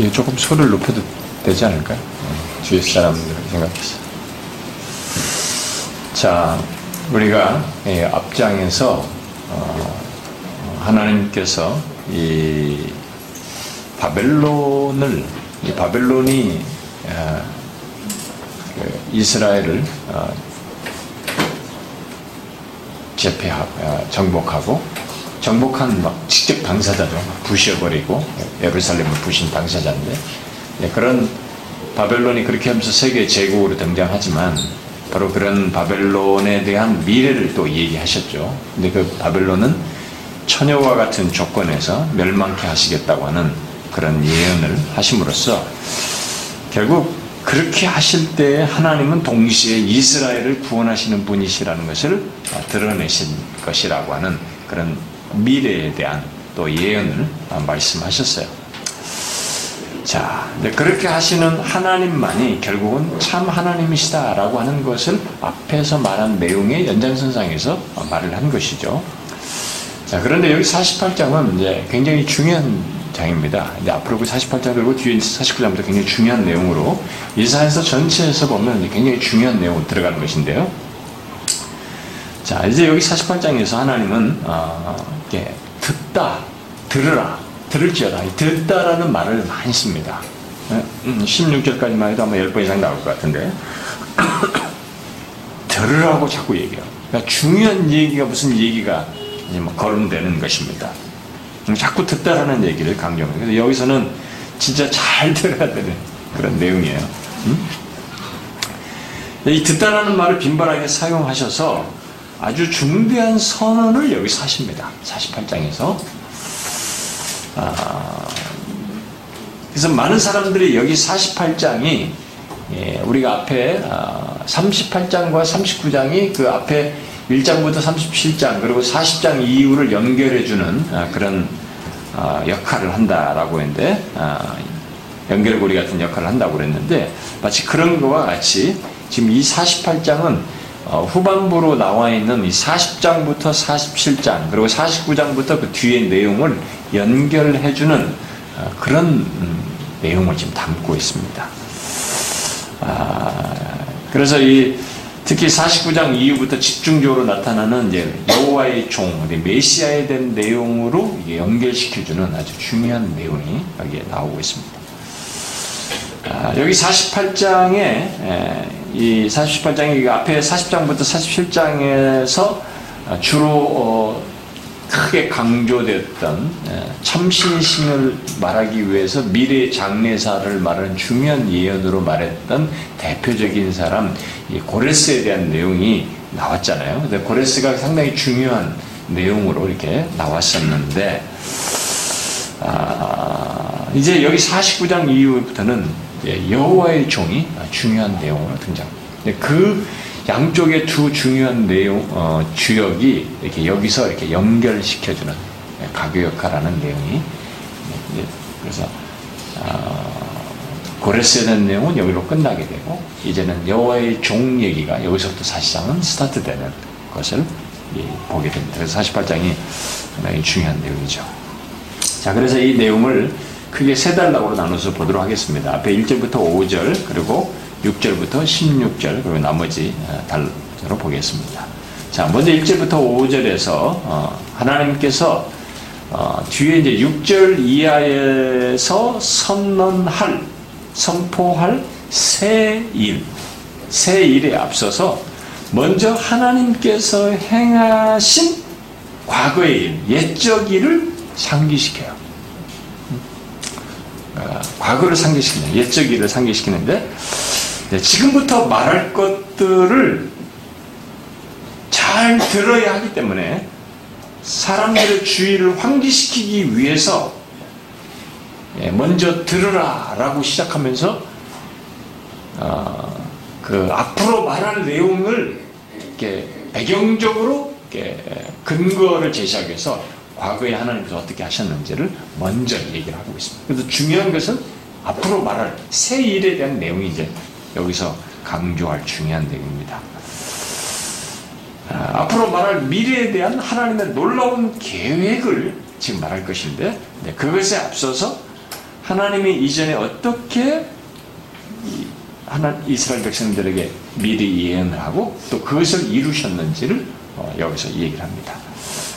이게 조금 소리를 높여도 되지 않을까요? 어, 주위 사람들 생각해서. 자, 우리가 예, 앞장에서 어, 하나님께서 이 바벨론을 이 바벨론이 어, 그 이스라엘을 어, 제패하고 정복하고 정복한 막 직접 당사자죠. 부셔버리고 예루살렘을 부신 당사자인데 예, 그런 바벨론이 그렇게 하면서 세계 제국으로 등장하지만 바로 그런 바벨론에 대한 미래를 또 얘기하셨죠. 근데 그 바벨론은 처녀와 같은 조건에서 멸망케 하시겠다고 하는 그런 예언을 하심으로써 결국 그렇게 하실 때 하나님은 동시에 이스라엘을 구원하시는 분이시라는 것을 드러내신 것이라고 하는 그런 미래에 대한 또 예언을 말씀하셨어요. 자, 그렇게 하시는 하나님만이 결국은 참 하나님이시다라고 하는 것을 앞에서 말한 내용의 연장선상에서 말을 한 것이죠. 자, 그런데 여기 48장은 이제 굉장히 중요한 장입니다. 이제 앞으로 그 48장 그리고 뒤에 49장부터 굉장히 중요한 내용으로 이사에서 전체에서 보면 굉장히 중요한 내용 들어가는 것인데요. 자, 이제 여기 48장에서 하나님은 어, 이렇게 듣다, 들으라, 들을지어다. 듣다라는 말을 많이 씁니다. 16절까지만 음, 해도 아마 10번 이상 나올 것 같은데 들으라고 자꾸 얘기해요. 그러니까 중요한 얘기가 무슨 얘기가 이제 뭐 거론되는 것입니다. 자꾸 듣다라는 얘기를 강조해요. 그래서 여기서는 진짜 잘 들어야 되는 그런 내용이에요. 음? 이 듣다라는 말을 빈번하게 사용하셔서 아주 중대한 선언을 여기서 하십니다. 48장에서. 아, 그래서 많은 사람들이 여기 48장이 예, 우리가 앞에 38장과 아, 39장이 그 앞에 1장부터 37장 그리고 40장 이후를 연결해주는 아, 그런 아, 역할을 한다라고 했는데 연결고리 같은 역할을 한다고 그랬는데 마치 그런 거와 같이 지금 이 48장은 어, 후반부로 나와 있는 이 40장부터 47장 그리고 49장부터 그 뒤의 내용을 연결해주는 어, 그런 음, 내용을 지금 담고 있습니다. 아, 그래서 이 특히 49장 이후부터 집중적으로 나타나는 이제 여호와의 종, 메시아에 대한 내용으로 연결시켜주는 아주 중요한 내용이 여기에 나오고 있습니다. 아, 여기 48장에 이 48장이 앞에 40장부터 47장에서 주로 어, 크게 강조됐던 참신심을 말하기 위해서 미래 장례사를 말하는 중요한 예언으로 말했던 대표적인 사람 고레스에 대한 내용이 나왔잖아요. 근데 고레스가 상당히 중요한 내용으로 이렇게 나왔었는데 아, 이제 여기 49장 이후부터는 예, 여호와의 종이 중요한 내용으로 등장합니다. 그 양쪽의 두 중요한 내용 어, 주역이 이렇게 여기서 이렇게 연결시켜주는 예, 가교 역할하는 내용이 예, 그래서 어, 고레스에 대한 내용은 여기로 끝나게 되고 이제는 여호와의 종 얘기가 여기서부터 사실상은 스타트되는 것을 예, 보게 됩니다. 그래서 48장이 상당히 중요한 내용이죠. 자, 그래서 이 내용을 크게 세 단락으로 나눠서 보도록 하겠습니다. 앞에 1절부터 5절, 그리고 6절부터 16절, 그리고 나머지 어, 단락으로 보겠습니다. 자, 먼저 1절부터 5절에서, 어, 하나님께서, 어, 뒤에 이제 6절 이하에서 선언할, 선포할 새 일, 새 일에 앞서서 먼저 하나님께서 행하신 과거의 일, 옛적 일을 상기시켜요. 과거를 상기시키는 옛적 일을 상기시키는데 네, 지금부터 말할 것들을 잘 들어야 하기 때문에 사람들의 주의를 환기시키기 위해서 예, 먼저 들으라 라고 시작하면서 어, 그 앞으로 말할 내용을 이렇게 배경적으로 이렇게 근거를 제시하기 위해서 과거에 하나님께서 어떻게 하셨는지를 먼저 얘기를 하고 있습니다. 그래서 중요한 것은 앞으로 말할 새 일에 대한 내용이 이제 여기서 강조할 중요한 내용입니다. 아, 앞으로 말할 미래에 대한 하나님의 놀라운 계획을 지금 말할 것인데 네, 그것에 앞서서 하나님이 이전에 어떻게 하나 이스라엘 백성들에게 미리 예언을 하고 또 그것을 이루셨는지를 어, 여기서 얘기를 합니다.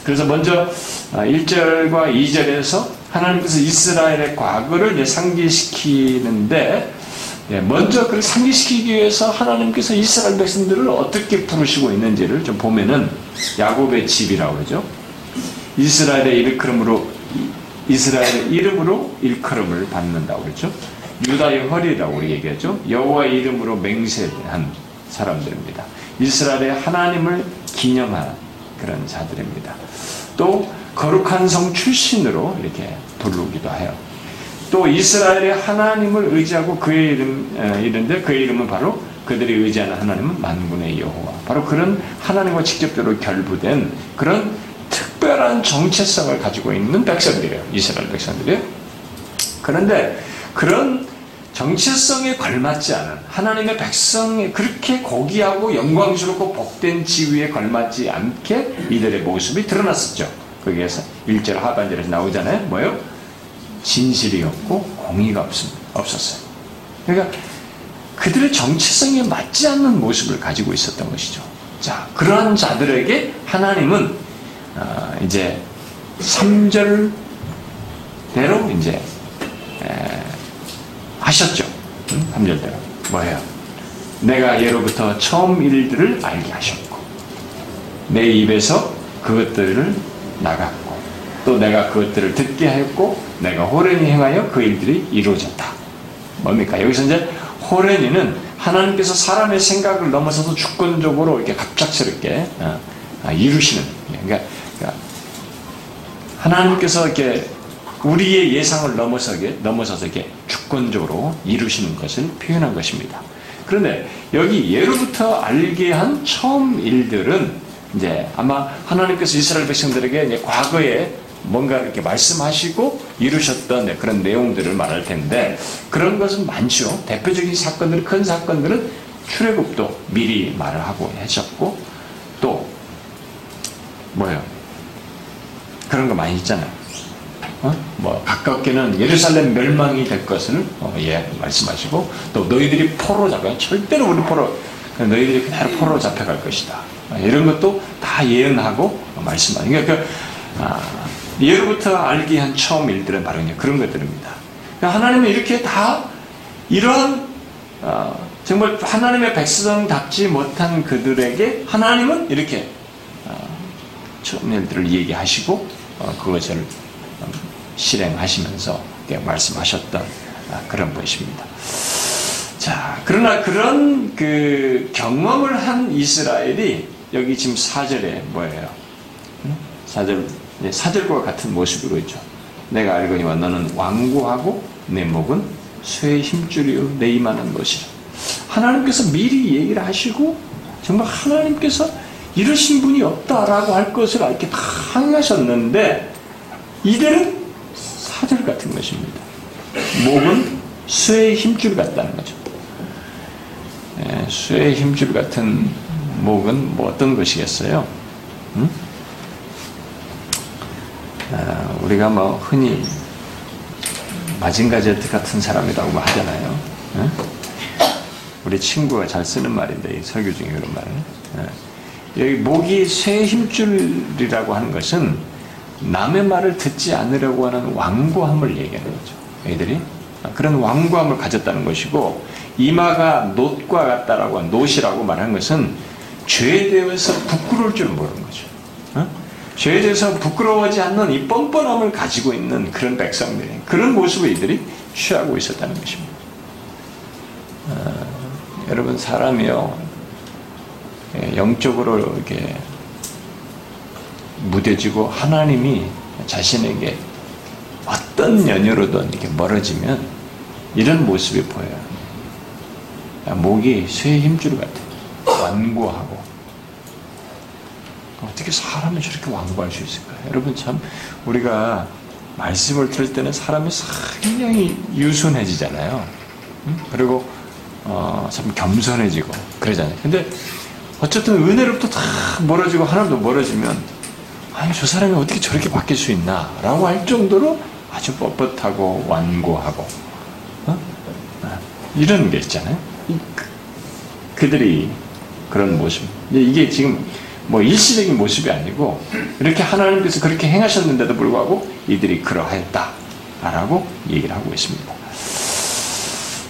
그래서 먼저 1절과 아, 2절에서 하나님께서 이스라엘의 과거를 상기시키는데 예, 먼저 그걸 상기시키기 위해서 하나님께서 이스라엘 백성들을 어떻게 부르시고 있는지를 좀 보면은 야곱의 집이라고 그러죠. 이스라엘의 일컬음으로 이스라엘의 이름으로 일컬음을 받는다고 그러죠. 유다의 허리라고 우리 얘기하죠. 여호와의 이름으로 맹세한 사람들입니다. 이스라엘의 하나님을 기념한 그런 자들입니다. 또 거룩한 성 출신으로 이렇게 부르기도 해요. 또 이스라엘의 하나님을 의지하고 그의 이름 이른데 그의 이름은 바로 그들이 의지하는 하나님은 만군의 여호와. 바로 그런 하나님과 직접적으로 결부된 그런 특별한 정체성을 가지고 있는 백성들이에요. 이스라엘 백성들이에요. 그런데 그런 정체성에 걸맞지 않은 하나님의 백성이 그렇게 고귀하고 영광스럽고 복된 지위에 걸맞지 않게 이들의 모습이 드러났었죠. 거기에서 1절 하반절에서 나오잖아요. 뭐요? 진실이 없고 공의가 없었어요. 그러니까 그들의 정체성에 맞지 않는 모습을 가지고 있었던 것이죠. 자, 그러한 자들에게 하나님은 어, 이제 3절대로 이제 하셨죠. 3절대로. 뭐예요? 내가 예로부터 처음 일들을 알게 하셨고 내 입에서 그것들을 나갔고 또 내가 그것들을 듣게 하였고 내가 호련히 행하여 그 일들이 이루어졌다. 뭡니까? 여기서 이제 호련이는 하나님께서 사람의 생각을 넘어서서 주권적으로 이렇게 갑작스럽게 어, 아, 이루시는 그러니까, 그러니까 하나님께서 이렇게 우리의 예상을 넘어서게 넘어서서 이렇게 주권적으로 이루시는 것을 표현한 것입니다. 그런데 여기 예로부터 알게 한 처음 일들은 이제 아마 하나님께서 이스라엘 백성들에게 과거에 뭔가 이렇게 말씀하시고 이루셨던 그런 내용들을 말할 텐데 그런 것은 많죠. 대표적인 사건들, 큰 사건들은 출애굽도 미리 말을 하고 하셨고 또 뭐예요? 그런 거 많이 있잖아요. 어? 뭐 가깝게는 예루살렘 멸망이 될 것을 어, 예 말씀하시고 또 너희들이 포로 잡아 절대로 우리 포로 너희들이 그대로 포로 잡혀갈 것이다 어, 이런 것도 다 예언하고 말씀하는 그러니까 그, 아, 예로부터 알게 한 처음 일들은 바로 그런 것들입니다. 그러니까 하나님은 이렇게 다 이러한 어, 정말 하나님의 백성답지 못한 그들에게 하나님은 이렇게 어, 처음 일들을 얘기하시고 어, 그것을 실행하시면서 말씀하셨던 아, 그런 분이십니다. 자, 그러나 그런 그 경험을 한 이스라엘이 여기 지금 4절에 뭐예요? 4절, 4절과 같은 모습으로 있죠. 내가 알거니와 너는 완고하고 내 목은 쇠의 힘줄이요 내 이만한 것이라. 하나님께서 미리 얘기를 하시고 정말 하나님께서 이러신 분이 없다라고 할 것을 이렇게 다 항하셨는데 이들은 사절 같은 것입니다. 목은 쇠의 힘줄 같다는 거죠. 예, 쇠의 힘줄 같은 목은 뭐 어떤 것이겠어요? 음? 아, 우리가 뭐 흔히 마징가제트 같은 사람이라고 하잖아요. 예? 우리 친구가 잘 쓰는 말인데 설교 중에 그런 말은 예. 여기 목이 쇠 힘줄이라고 하는 것은 남의 말을 듣지 않으려고 하는 완고함을 얘기하는 거죠. 애들이 그런 완고함을 가졌다는 것이고 이마가 놋과 같다라고 한 놋이라고 말한 것은 죄에 대해서 부끄러울 줄 모르는 거죠. 어? 죄에 대해서 부끄러워하지 않는 이 뻔뻔함을 가지고 있는 그런 백성들이 그런 모습을 이들이 취하고 있었다는 것입니다. 어, 여러분 사람이요 예, 영적으로 이렇게 무뎌지고 하나님이 자신에게 어떤 연유로든 이렇게 멀어지면 이런 모습이 보여요. 목이 쇠 힘줄 같아. 완고하고. 어떻게 사람이 저렇게 완고할 수 있을까요? 여러분 참 우리가 말씀을 들을 때는 사람이 상당히 유순해지잖아요. 그리고 어, 참 겸손해지고 그러잖아요. 근데 어쨌든 은혜로부터 다 멀어지고 하나님도 멀어지면 아니 저 사람이 어떻게 저렇게 바뀔 수 있나 라고 할 정도로 아주 뻣뻣하고 완고하고 어? 아, 이런 게 있잖아요. 그, 그들이 그런 모습. 이게 지금 뭐 일시적인 모습이 아니고 이렇게 하나님께서 그렇게 행하셨는데도 불구하고 이들이 그러하였다라고 얘기를 하고 있습니다.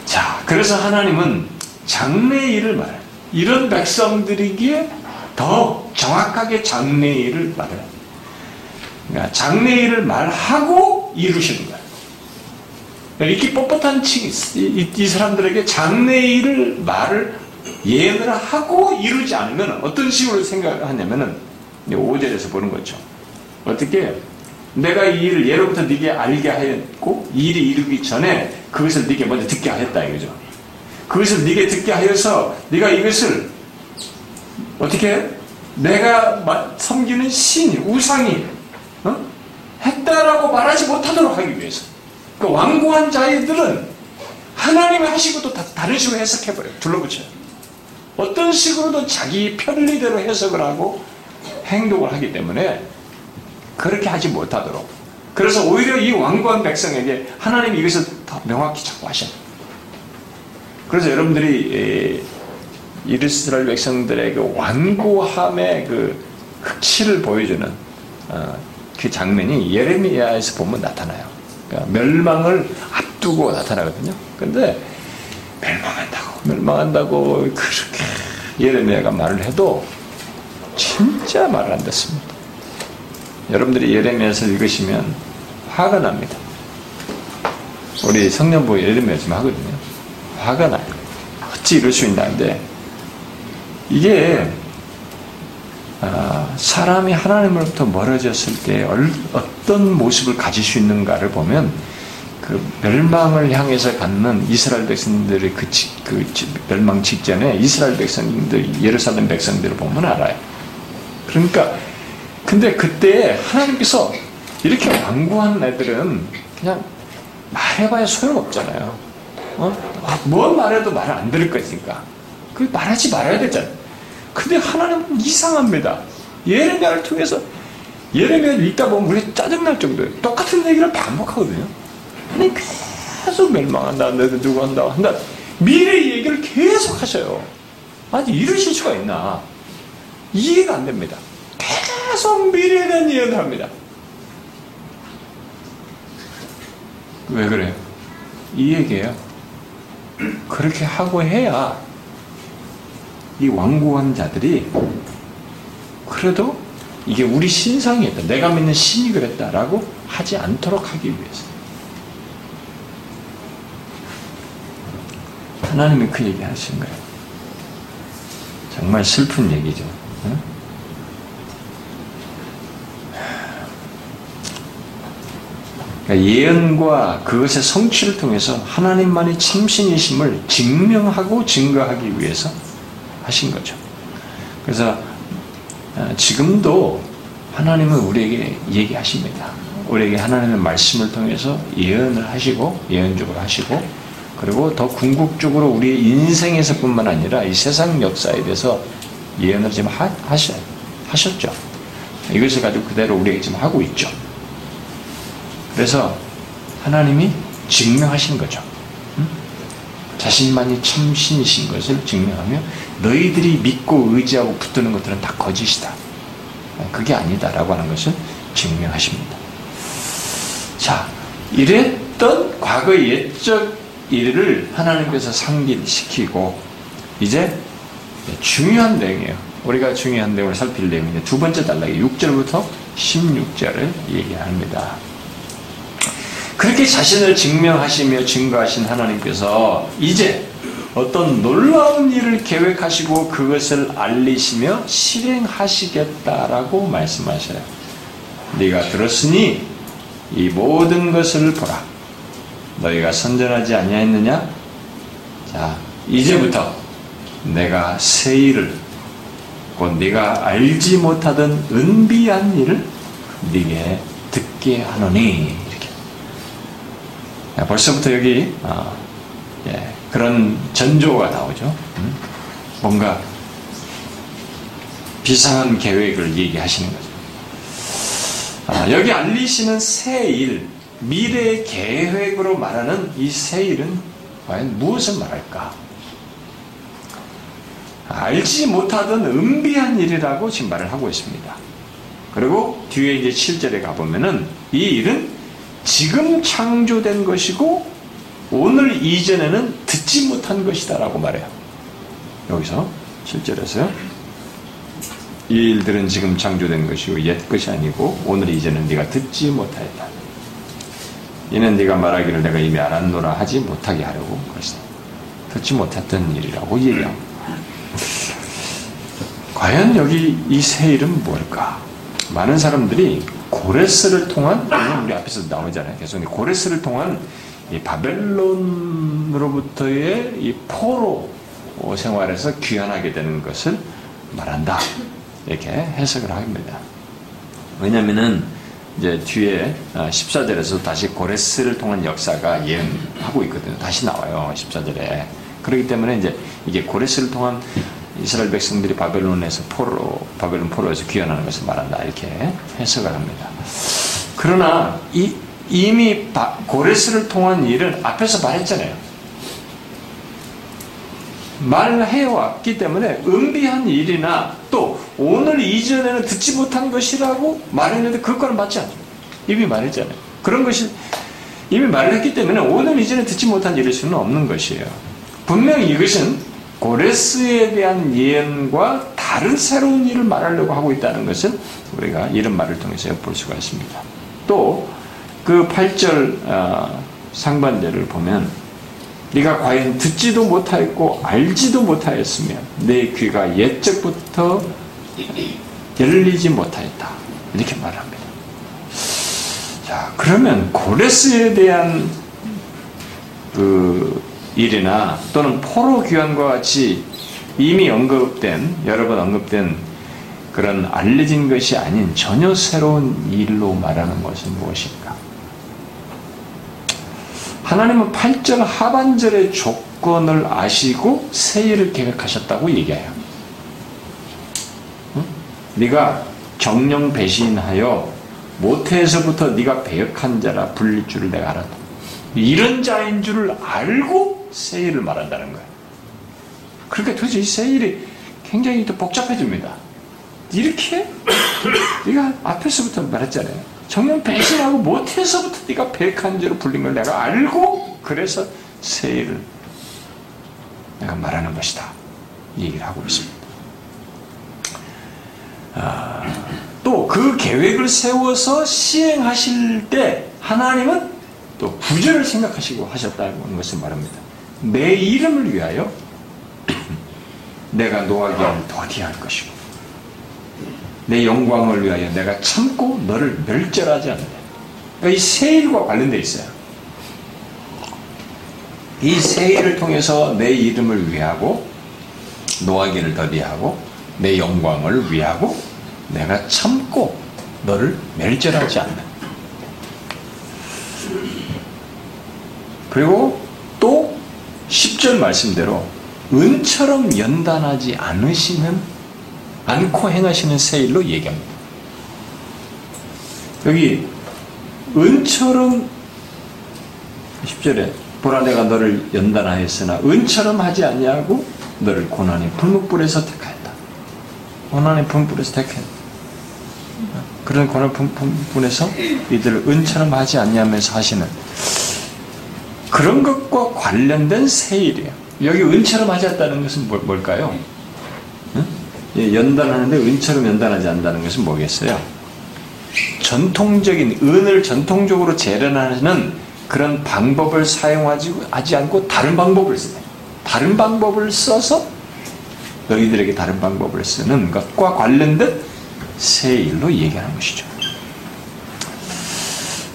자, 그래서 하나님은 장래 일을 말해 이런 백성들이기에 더 정확하게 장래 일을 말해요. 그러니까 장래일을 말하고 이루시는 거예요. 이렇게 뻣뻣한 이, 이 사람들에게 장래일을 말을 예언을 하고 이루지 않으면 어떤 식으로 생각하냐면은 5절에서 보는 거죠. 어떻게 내가 이 일을 예로부터 네게 알게 하였고 이 일이 이루기 전에 그것을 네게 먼저 듣게 하였다 이거죠. 그것을 네게 듣게 하여서 네가 이것을 어떻게 내가 섬기는 신이 우상이 어? 했다라고 말하지 못하도록 하기 위해서 그 완고한 자들은 하나님이 하시고 또 다른 식으로 해석해버려요. 둘러붙여요. 어떤 식으로도 자기 편리대로 해석을 하고 행동을 하기 때문에 그렇게 하지 못하도록 그래서 오히려 이 완고한 백성에게 하나님이 이것을 더 명확히 자꾸 하셔요. 그래서 여러분들이 이스라엘 백성들의 그 완고함의 그 흑치를 보여주는 어, 그 장면이 예레미야에서 보면 나타나요. 그러니까 멸망을 앞두고 나타나거든요. 근데 멸망한다고, 멸망한다고 그렇게 예레미야가 말을 해도 진짜 말을 안 듣습니다. 여러분들이 예레미야서 읽으시면 화가 납니다. 우리 성년부 예레미야 지금 하거든요. 화가 나요. 어찌 이럴 수 있나는데 이게 아, 사람이 하나님으로부터 멀어졌을 때 어떤 모습을 가질 수 있는가를 보면 그 멸망을 향해서 갖는 이스라엘 백성들의 그, 그 멸망 직전에 이스라엘 백성들, 예루살렘 백성들을 보면 알아요. 그러니까, 근데 그때 하나님께서 이렇게 완고한 애들은 그냥 말해봐야 소용없잖아요. 어? 아, 뭘 말해도 말을 안 들을 거니까. 그 말하지 말아야 되잖아요. 근데 하나님은 이상합니다. 예레미야를 통해서 예레미야를 읽다 보면 우리 짜증날 정도예요. 똑같은 얘기를 반복하거든요. 아니 계속 멸망한다, 너도 누구 한다, 한다. 미래 얘기를 계속 하셔요. 아니 이러실 수가 있나? 이해가 안 됩니다. 계속 미래에 대한 예언을 합니다. 왜 그래요? 이 얘기예요. 그렇게 하고 해야 이 완고한 자들이 그래도 이게 우리 신상이었다. 내가 믿는 신이 그랬다라고 하지 않도록 하기 위해서. 하나님이 그 얘기 하신 거예요. 정말 슬픈 얘기죠. 그러니까 예언과 그것의 성취를 통해서 하나님만이 참신이심을 증명하고 증거하기 위해서 하신 거죠. 그래서 어, 지금도 하나님은 우리에게 얘기하십니다. 우리에게 하나님의 말씀을 통해서 예언을 하시고 예언적으로 하시고 그리고 더 궁극적으로 우리 인생에서뿐만 아니라 이 세상 역사에 대해서 예언을 지금 하, 하셔, 하셨죠. 이것을 가지고 그대로 우리에게 지금 하고 있죠. 그래서 하나님이 증명하신 거죠. 자신만이 참신이신 것을 증명하며 너희들이 믿고 의지하고 붙드는 것들은 다 거짓이다. 그게 아니다라고 하는 것을 증명하십니다. 자, 이랬던 과거 옛적 일을 하나님께서 상기시키고 이제 중요한 내용이에요. 우리가 중요한 내용을 살필 내용인데 두 번째 단락이 6절부터 16절을 얘기합니다. 그렇게 자신을 증명하시며 증거하신 하나님께서 이제 어떤 놀라운 일을 계획하시고 그것을 알리시며 실행하시겠다라고 말씀하셔요. 네가 들었으니 이 모든 것을 보라. 너희가 선전하지 아니하였느냐? 자, 이제부터 내가 새 일을 곧 네가 알지 못하던 은비한 일을 네게 듣게 하노니 벌써부터 여기 어, 예, 그런 전조가 나오죠. 음? 뭔가 비상한 계획을 얘기하시는 거죠. 아, 여기 알리시는 새 일, 미래의 계획으로 말하는 이 세일은 과연 무엇을 말할까? 알지 못하던 은비한 일이라고 지금 말을 하고 있습니다. 그리고 뒤에 이제 7절에 가보면은 이 일은 지금 창조된 것이고 오늘 이전에는 듣지 못한 것이다라고 말해요. 여기서 7절에서요. 이 일들은 지금 창조된 것이고 옛 것이 아니고 오늘 이제는 네가 듣지 못하였다. 이는 네가 말하기를 내가 이미 알았노라 하지 못하게 하려고 그랬어. 듣지 못했던 일이라고 얘기하고. 과연 여기 이새 일은 뭘까? 많은 사람들이 고레스를 통한 우리 앞에서 나오잖아요. 계속 고레스를 통한 이 바벨론으로부터의 이 포로 생활에서 귀환하게 되는 것을 말한다. 이렇게 해석을 합니다. 왜냐면은 이제 뒤에 14절에서 아, 다시 고레스를 통한 역사가 예언하고 있거든요. 다시 나와요. 14절에. 그렇기 때문에 이제 이게 고레스를 통한 이스라엘 백성들이 바벨론에서 포로, 바벨론 포로에서 귀환하는 것을 말한다. 이렇게 해석을 합니다. 그러나 이, 이미 고레스를 통한 일은 앞에서 말했잖아요. 말을 해왔기 때문에 은비한 일이나 또 오늘 이전에는 듣지 못한 것이라고 말했는데 그것과는 맞지 않죠. 이미 말했잖아요. 그런 것이 이미 말을 했기 때문에 오늘 이전에 듣지 못한 일일 수는 없는 것이에요. 분명히 이것은 고레스에 대한 예언과 다른 새로운 일을 말하려고 하고 있다는 것을 우리가 이런 말을 통해서 엿볼 수가 있습니다. 또 그 8절 어, 상반절을 보면 네가 과연 듣지도 못하였고 알지도 못하였으며 내 귀가 옛적부터 열리지 못하였다. 이렇게 말합니다. 자, 그러면 고레스에 대한 그 일이나 또는 포로 귀환과 같이 이미 언급된 여러 번 언급된 그런 알려진 것이 아닌 전혀 새로운 일로 말하는 것은 무엇일까? 하나님은 8절 하반절의 조건을 아시고 세일을 계획하셨다고 얘기해요. 응? 네가 정령 배신하여 모태에서부터 네가 배역한 자라 불릴 줄을 내가 알았다. 이런 자인 줄을 알고 세일을 말한다는 거예요. 그러니까 도대체 이 세일이 굉장히 또 복잡해집니다. 이렇게 네가 앞에서부터 말했잖아요. 정녕 배신하고 못해서부터 네가 백한 죄로 불린 걸 내가 알고 그래서 세일을 내가 말하는 것이다. 얘기를 하고 있습니다. 아, 또 그 계획을 세워서 시행하실 때 하나님은 또 구절을 생각하시고 하셨다는 것을 말합니다. 내 이름을 위하여 내가 노하기를 더디할 것이고 내 영광을 위하여 내가 참고 너를 멸절하지 않는다. 그러니까 이 세일과 관련되어 있어요. 이 세일을 통해서 내 이름을 위하고 노하기를 더디하고 내 영광을 위하고 내가 참고 너를 멸절하지 않는다. 그리고 또 10절 말씀대로 은처럼 연단하지 않으시는 않고 행하시는 새 일로 얘기합니다. 여기 은처럼 10절에 보라 내가 너를 연단하였으나 은처럼 하지 아니하고 너를 고난의 불목불에서 택하였다. 고난의 불목불에서 택했다. 그런 고난 분에서 이들을 은처럼 하지 않냐면서 하시는 그런 것과 관련된 세일이에요. 여기 은처럼 하지 않다는 것은 뭘 까요? 예, 연단하는데 은처럼 연단하지 않는다는 것은 뭐겠어요? 전통적인 은을 전통적으로 재련하는 그런 방법을 사용하지 하지 않고 다른 방법을 쓰네. 다른 방법을 써서 너희들에게 다른 방법을 쓰는 것과 관련된 새 일로 얘기하는 것이죠.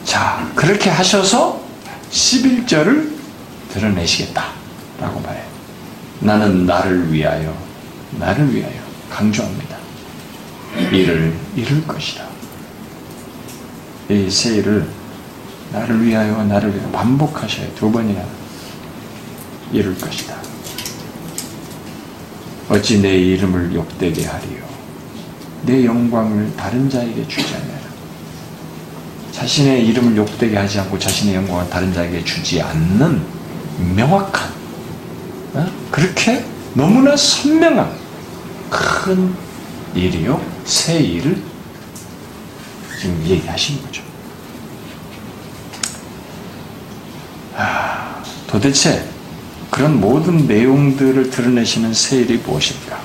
자, 그렇게 하셔서 11절을 드러내시겠다. 라고 말해요. 나는 나를 위하여, 나를 위하여 강조합니다. 이를 이룰 것이다. 이 세일을 나를 위하여 나를 위하여 반복하셔야 두 번이나 이룰 것이다. 어찌 내 이름을 욕되게 하리요. 내 영광을 다른 자에게 않느라. 자신의 이름을 욕되게 하지 않고 자신의 영광을 다른 자에게 주지 않는 명확한 어? 그렇게 너무나 선명한 큰 일이요 새 일을 지금 얘기하시는 거죠. 아, 도대체 그런 모든 내용들을 드러내시는 새 일이 무엇일까?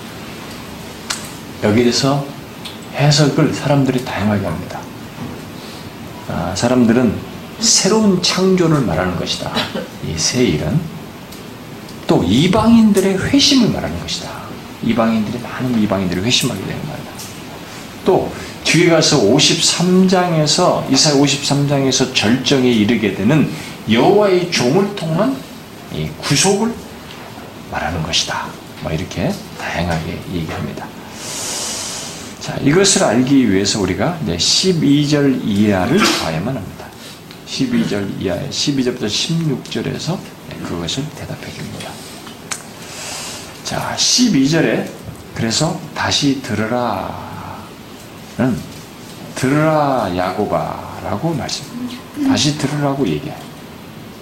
여기에서 해석을 사람들이 다양하게 합니다. 아, 사람들은 새로운 창조를 말하는 것이다. 이새 일은 또 이방인들의 회심을 말하는 것이다. 이방인들이 많은 이방인들이 회심하게 되는 말이다. 또 뒤에 가서 53장에서 이사야 53장에서 절정에 이르게 되는 여호와의 종을 통한 이 구속을 말하는 것이다. 뭐 이렇게 다양하게 얘기합니다. 자, 이것을 알기 위해서 우리가 이제 12절 이하를 봐야만 합니다. 12절 이하에 12절부터 16절에서 그것을 대답해 줍니다. 자, 12절에 그래서 다시 들으라는 들으라 야고바라고 말씀. 다시 들으라고 얘기해.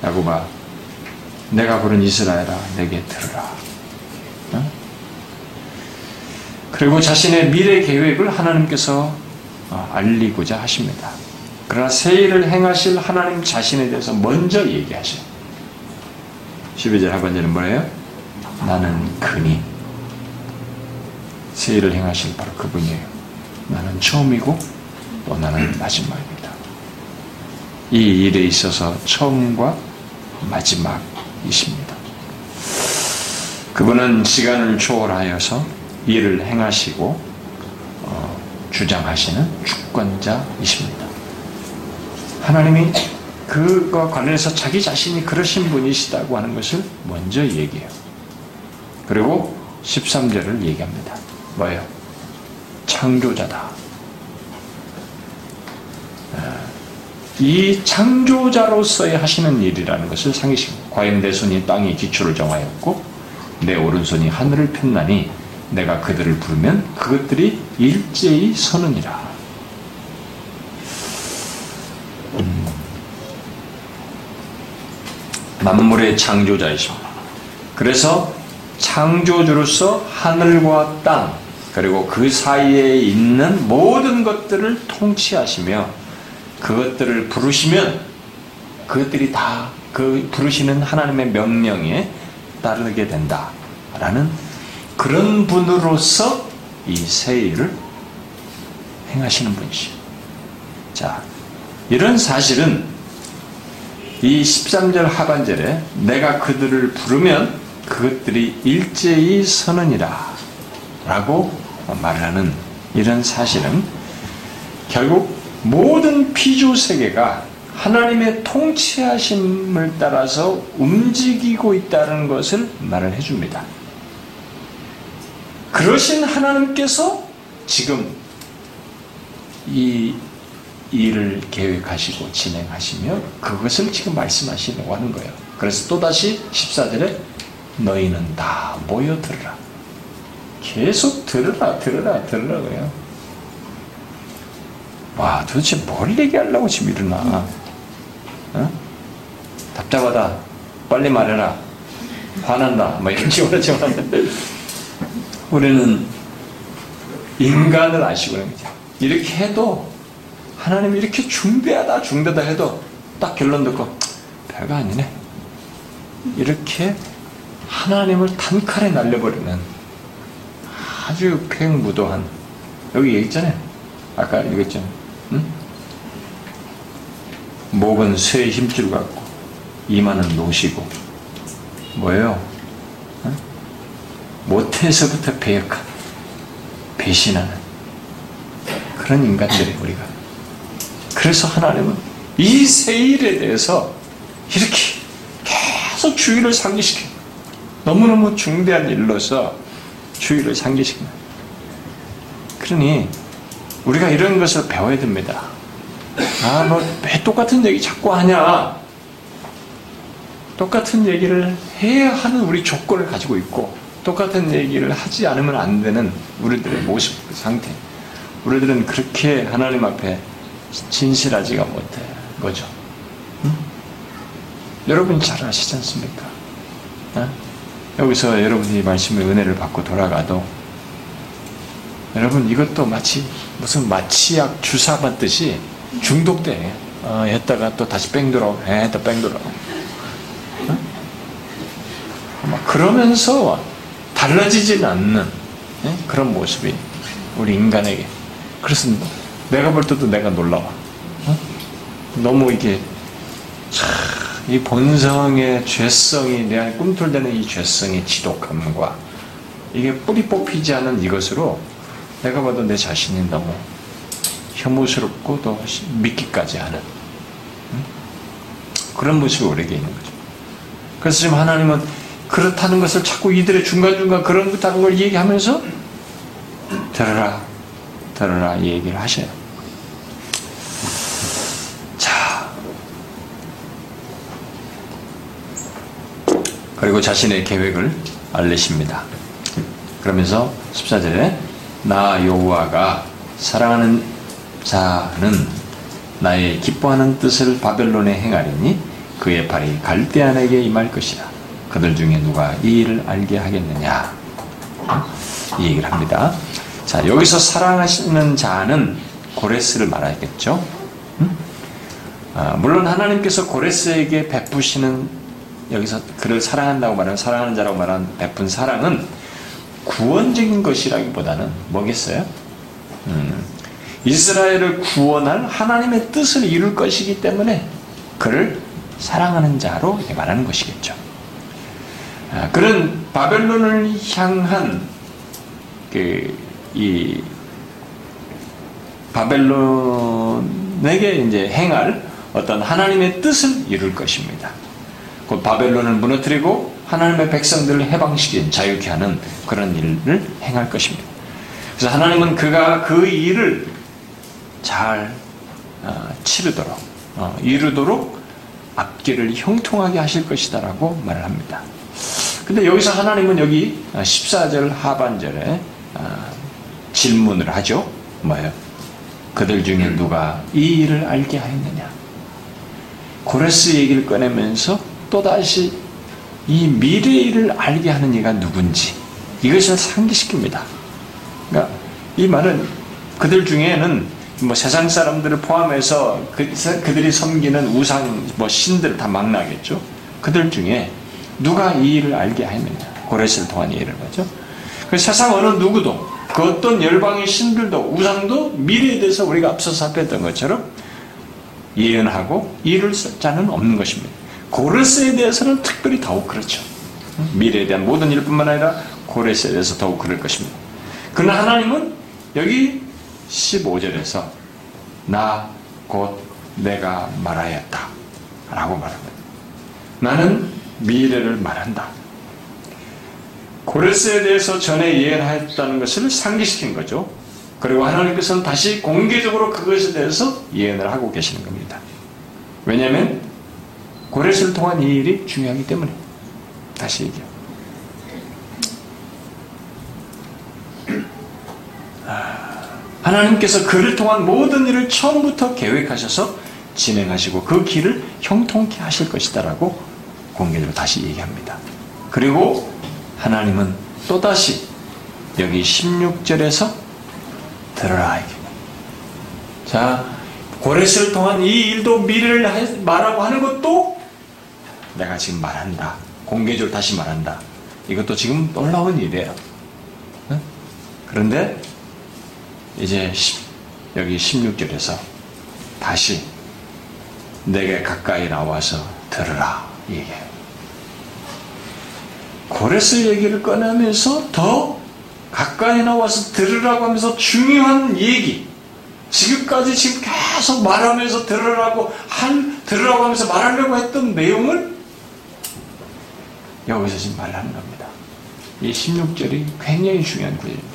야고바, 내가 부른 이스라엘아, 내게 들으라. 어? 그리고 자신의 미래 계획을 하나님께서 어, 알리고자 하십니다. 그러나 새 일을 행하실 하나님 자신에 대해서 먼저 얘기하셔요. 12절 하반절은 뭐예요? 나는 그니 새 일을 행하실 바로 그분이에요. 나는 처음이고 또 나는 마지막입니다. 이 일에 있어서 처음과 마지막이십니다. 그분은 시간을 초월하여서 일을 행하시고 어, 주장하시는 주권자이십니다. 하나님이 그와 관련해서 자기 자신이 그러신 분이시다고 하는 것을 먼저 얘기해요. 그리고 13절을 얘기합니다. 뭐예요? 창조자다. 이 창조자로서의 하시는 일이라는 것을 상기시킵니다. 과연 내 손이 땅의 기초를 정하였고 내 오른손이 하늘을 폈나니 내가 그들을 부르면 그것들이 일제히 서느니라. 음. 만물의 창조자이십니다. 그래서 창조주로서 하늘과 땅 그리고 그 사이에 있는 모든 것들을 통치하시며 그것들을 부르시면 그것들이 다 그 부르시는 하나님의 명령에 따르게 된다라는 그런 분으로서 이새 일을 행하시는 분이시죠. 자, 이런 사실은 이 13절 하반절에 내가 그들을 부르면 그것들이 일제히 서느니라 라고 말하는 이런 사실은 결국 모든 피조 세계가 하나님의 통치하심을 따라서 움직이고 있다는 것을 말을 해줍니다. 그러신 하나님께서 지금 이 일을 계획하시고 진행하시며 그것을 지금 말씀하시려고 하는 거예요. 그래서 또다시 14절에 너희는 다 모여 들으라. 계속 들으라, 들으라, 들으라 그래요. 와, 도대체 뭘 얘기하려고 지금 일어나? 어? 답답하다. 빨리 말해라. 화난다. 뭐 이렇게 말하지만 우리는 인간을 아시고 그런 거죠. 이렇게 해도 하나님 이렇게 중대하다 중대다 해도 딱 결론 듣고 별거 아니네. 이렇게 하나님을 단칼에 날려버리는 아주 팽무도한 여기 얘기했잖아요. 아까 얘기했잖아요. 응? 목은 쇠의 힘줄 같고 이마는 노시고 뭐예요? 응? 모태에서부터 배역한 배신하는 그런 인간들이 우리가 그래서 하나님은 이 세일에 대해서 이렇게 계속 주의를 상기시켜 너무너무 중대한 일로서 주의를 상기시키는 그러니 우리가 이런 것을 배워야 됩니다. 아, 뭐, 왜 똑같은 얘기 자꾸 하냐? 똑같은 얘기를 해야 하는 우리 조건을 가지고 있고, 똑같은 얘기를 하지 않으면 안 되는 우리들의 모습, 그 상태. 우리들은 그렇게 하나님 앞에 진실하지가 못해 거죠. 응? 여러분 잘 아시지 않습니까? 어? 여기서 여러분이 말씀의 은혜를 받고 돌아가도 여러분 이것도 마치 무슨 마취약 주사 받듯이 중독돼. 어, 했다가 또 다시 뺑 돌아오고, 했다 뺑 돌아오고. 어? 막 그러면서 달라지진 않는 예? 그런 모습이 우리 인간에게. 그래서 내가 볼 때도 내가 놀라워. 어? 너무 이게 참, 이 본성의 죄성이 내 안에 꿈틀대는 이 죄성의 지독함과 이게 뿌리 뽑히지 않은 이것으로 내가 봐도 내 자신이 너무 혐오스럽고 또 믿기까지 하는 그런 모습이 우리에게 있는 거죠. 그래서 지금 하나님은 그렇다는 것을 자꾸 이들의 중간중간 그런 것다는 걸 얘기하면서 들어라, 들어라 이 얘기를 하셔요. 자, 그리고 자신의 계획을 알리십니다. 그러면서 14절에 나 여호와가 사랑하는 자는 나의 기뻐하는 뜻을 바벨론에 행하리니 그의 발이 갈대안에게 임할 것이라. 그들 중에 누가 이 일을 알게 하겠느냐. 이 얘기를 합니다. 자, 여기서 사랑하시는 자는 고레스를 말하겠죠. 음? 아, 물론 하나님께서 고레스에게 베푸시는 여기서 그를 사랑한다고 말하는 사랑하는 자라고 말하는 베푼 사랑은 구원적인 것이라기보다는 뭐겠어요? 음, 이스라엘을 구원할 하나님의 뜻을 이룰 것이기 때문에 그를 사랑하는 자로 말하는 것이겠죠. 아, 그런 바벨론을 향한 그 이 바벨론에게 이제 행할 어떤 하나님의 뜻을 이룰 것입니다. 곧 바벨론을 무너뜨리고 하나님의 백성들을 해방시킨 자유케 하는 그런 일을 행할 것입니다. 그래서 하나님은 그가 그 일을 잘 어, 치르도록 어, 이루도록 앞길을 형통하게 하실 것이다라고 말을 합니다. 근데 여기서 하나님은 여기 14절 하반절에 어, 질문을 하죠. 뭐예요? 그들 중에 누가 이 일을 알게 하였느냐? 고레스 얘기를 꺼내면서 또다시 이 미래의 일을 알게 하는 이가 누군지 이것을 상기시킵니다. 그러니까 이 말은 그들 중에는 뭐 세상 사람들을 포함해서 그, 그들이 섬기는 우상 뭐 신들 다 망나겠죠. 그들 중에 누가 이 일을 알게 하느냐 고레스를 통한 이 일을 하죠. 그 세상 어느 누구도 그 어떤 열방의 신들도 우상도 미래에 대해서 우리가 앞서서 살폈던 것처럼 예언하고 이룰 자는 없는 것입니다. 고레스에 대해서는 특별히 더욱 그렇죠. 미래에 대한 모든 일뿐만 아니라 고레스에 대해서 더욱 그럴 것입니다. 그러나 하나님은 여기 15절에서 나 곧 내가 말하였다 라고 말합니다. 나는 미래를 말한다. 고레스에 대해서 전에 예언하였다는 것을 상기시킨 거죠. 그리고 하나님께서는 다시 공개적으로 그것에 대해서 예언을 하고 계시는 겁니다. 왜냐하면 고레스를 통한 이 일이 중요하기 때문에 다시 얘기해요. 하나님께서 그를 통한 모든 일을 처음부터 계획하셔서 진행하시고 그 길을 형통케 하실 것이다라고 공개적으로 다시 얘기합니다. 그리고 하나님은 또다시 여기 16절에서 들어라. 자, 고레스를 통한 이 일도 미래를 말하고 하는 것도 내가 지금 말한다. 공개적으로 다시 말한다. 이것도 지금 놀라운 일이에요. 그런데 이제 여기 16절에서 다시 내게 가까이 나와서 들으라 얘기해요. 고레스 얘기를 꺼내면서 더 가까이 나와서 들으라고 하면서 중요한 얘기 지금까지 지금 계속 말하면서 들으라고 한 들으라고 하면서 말하려고 했던 내용을 여기서 지금 말하는 겁니다. 이 16절이 굉장히 중요한 구절입니다.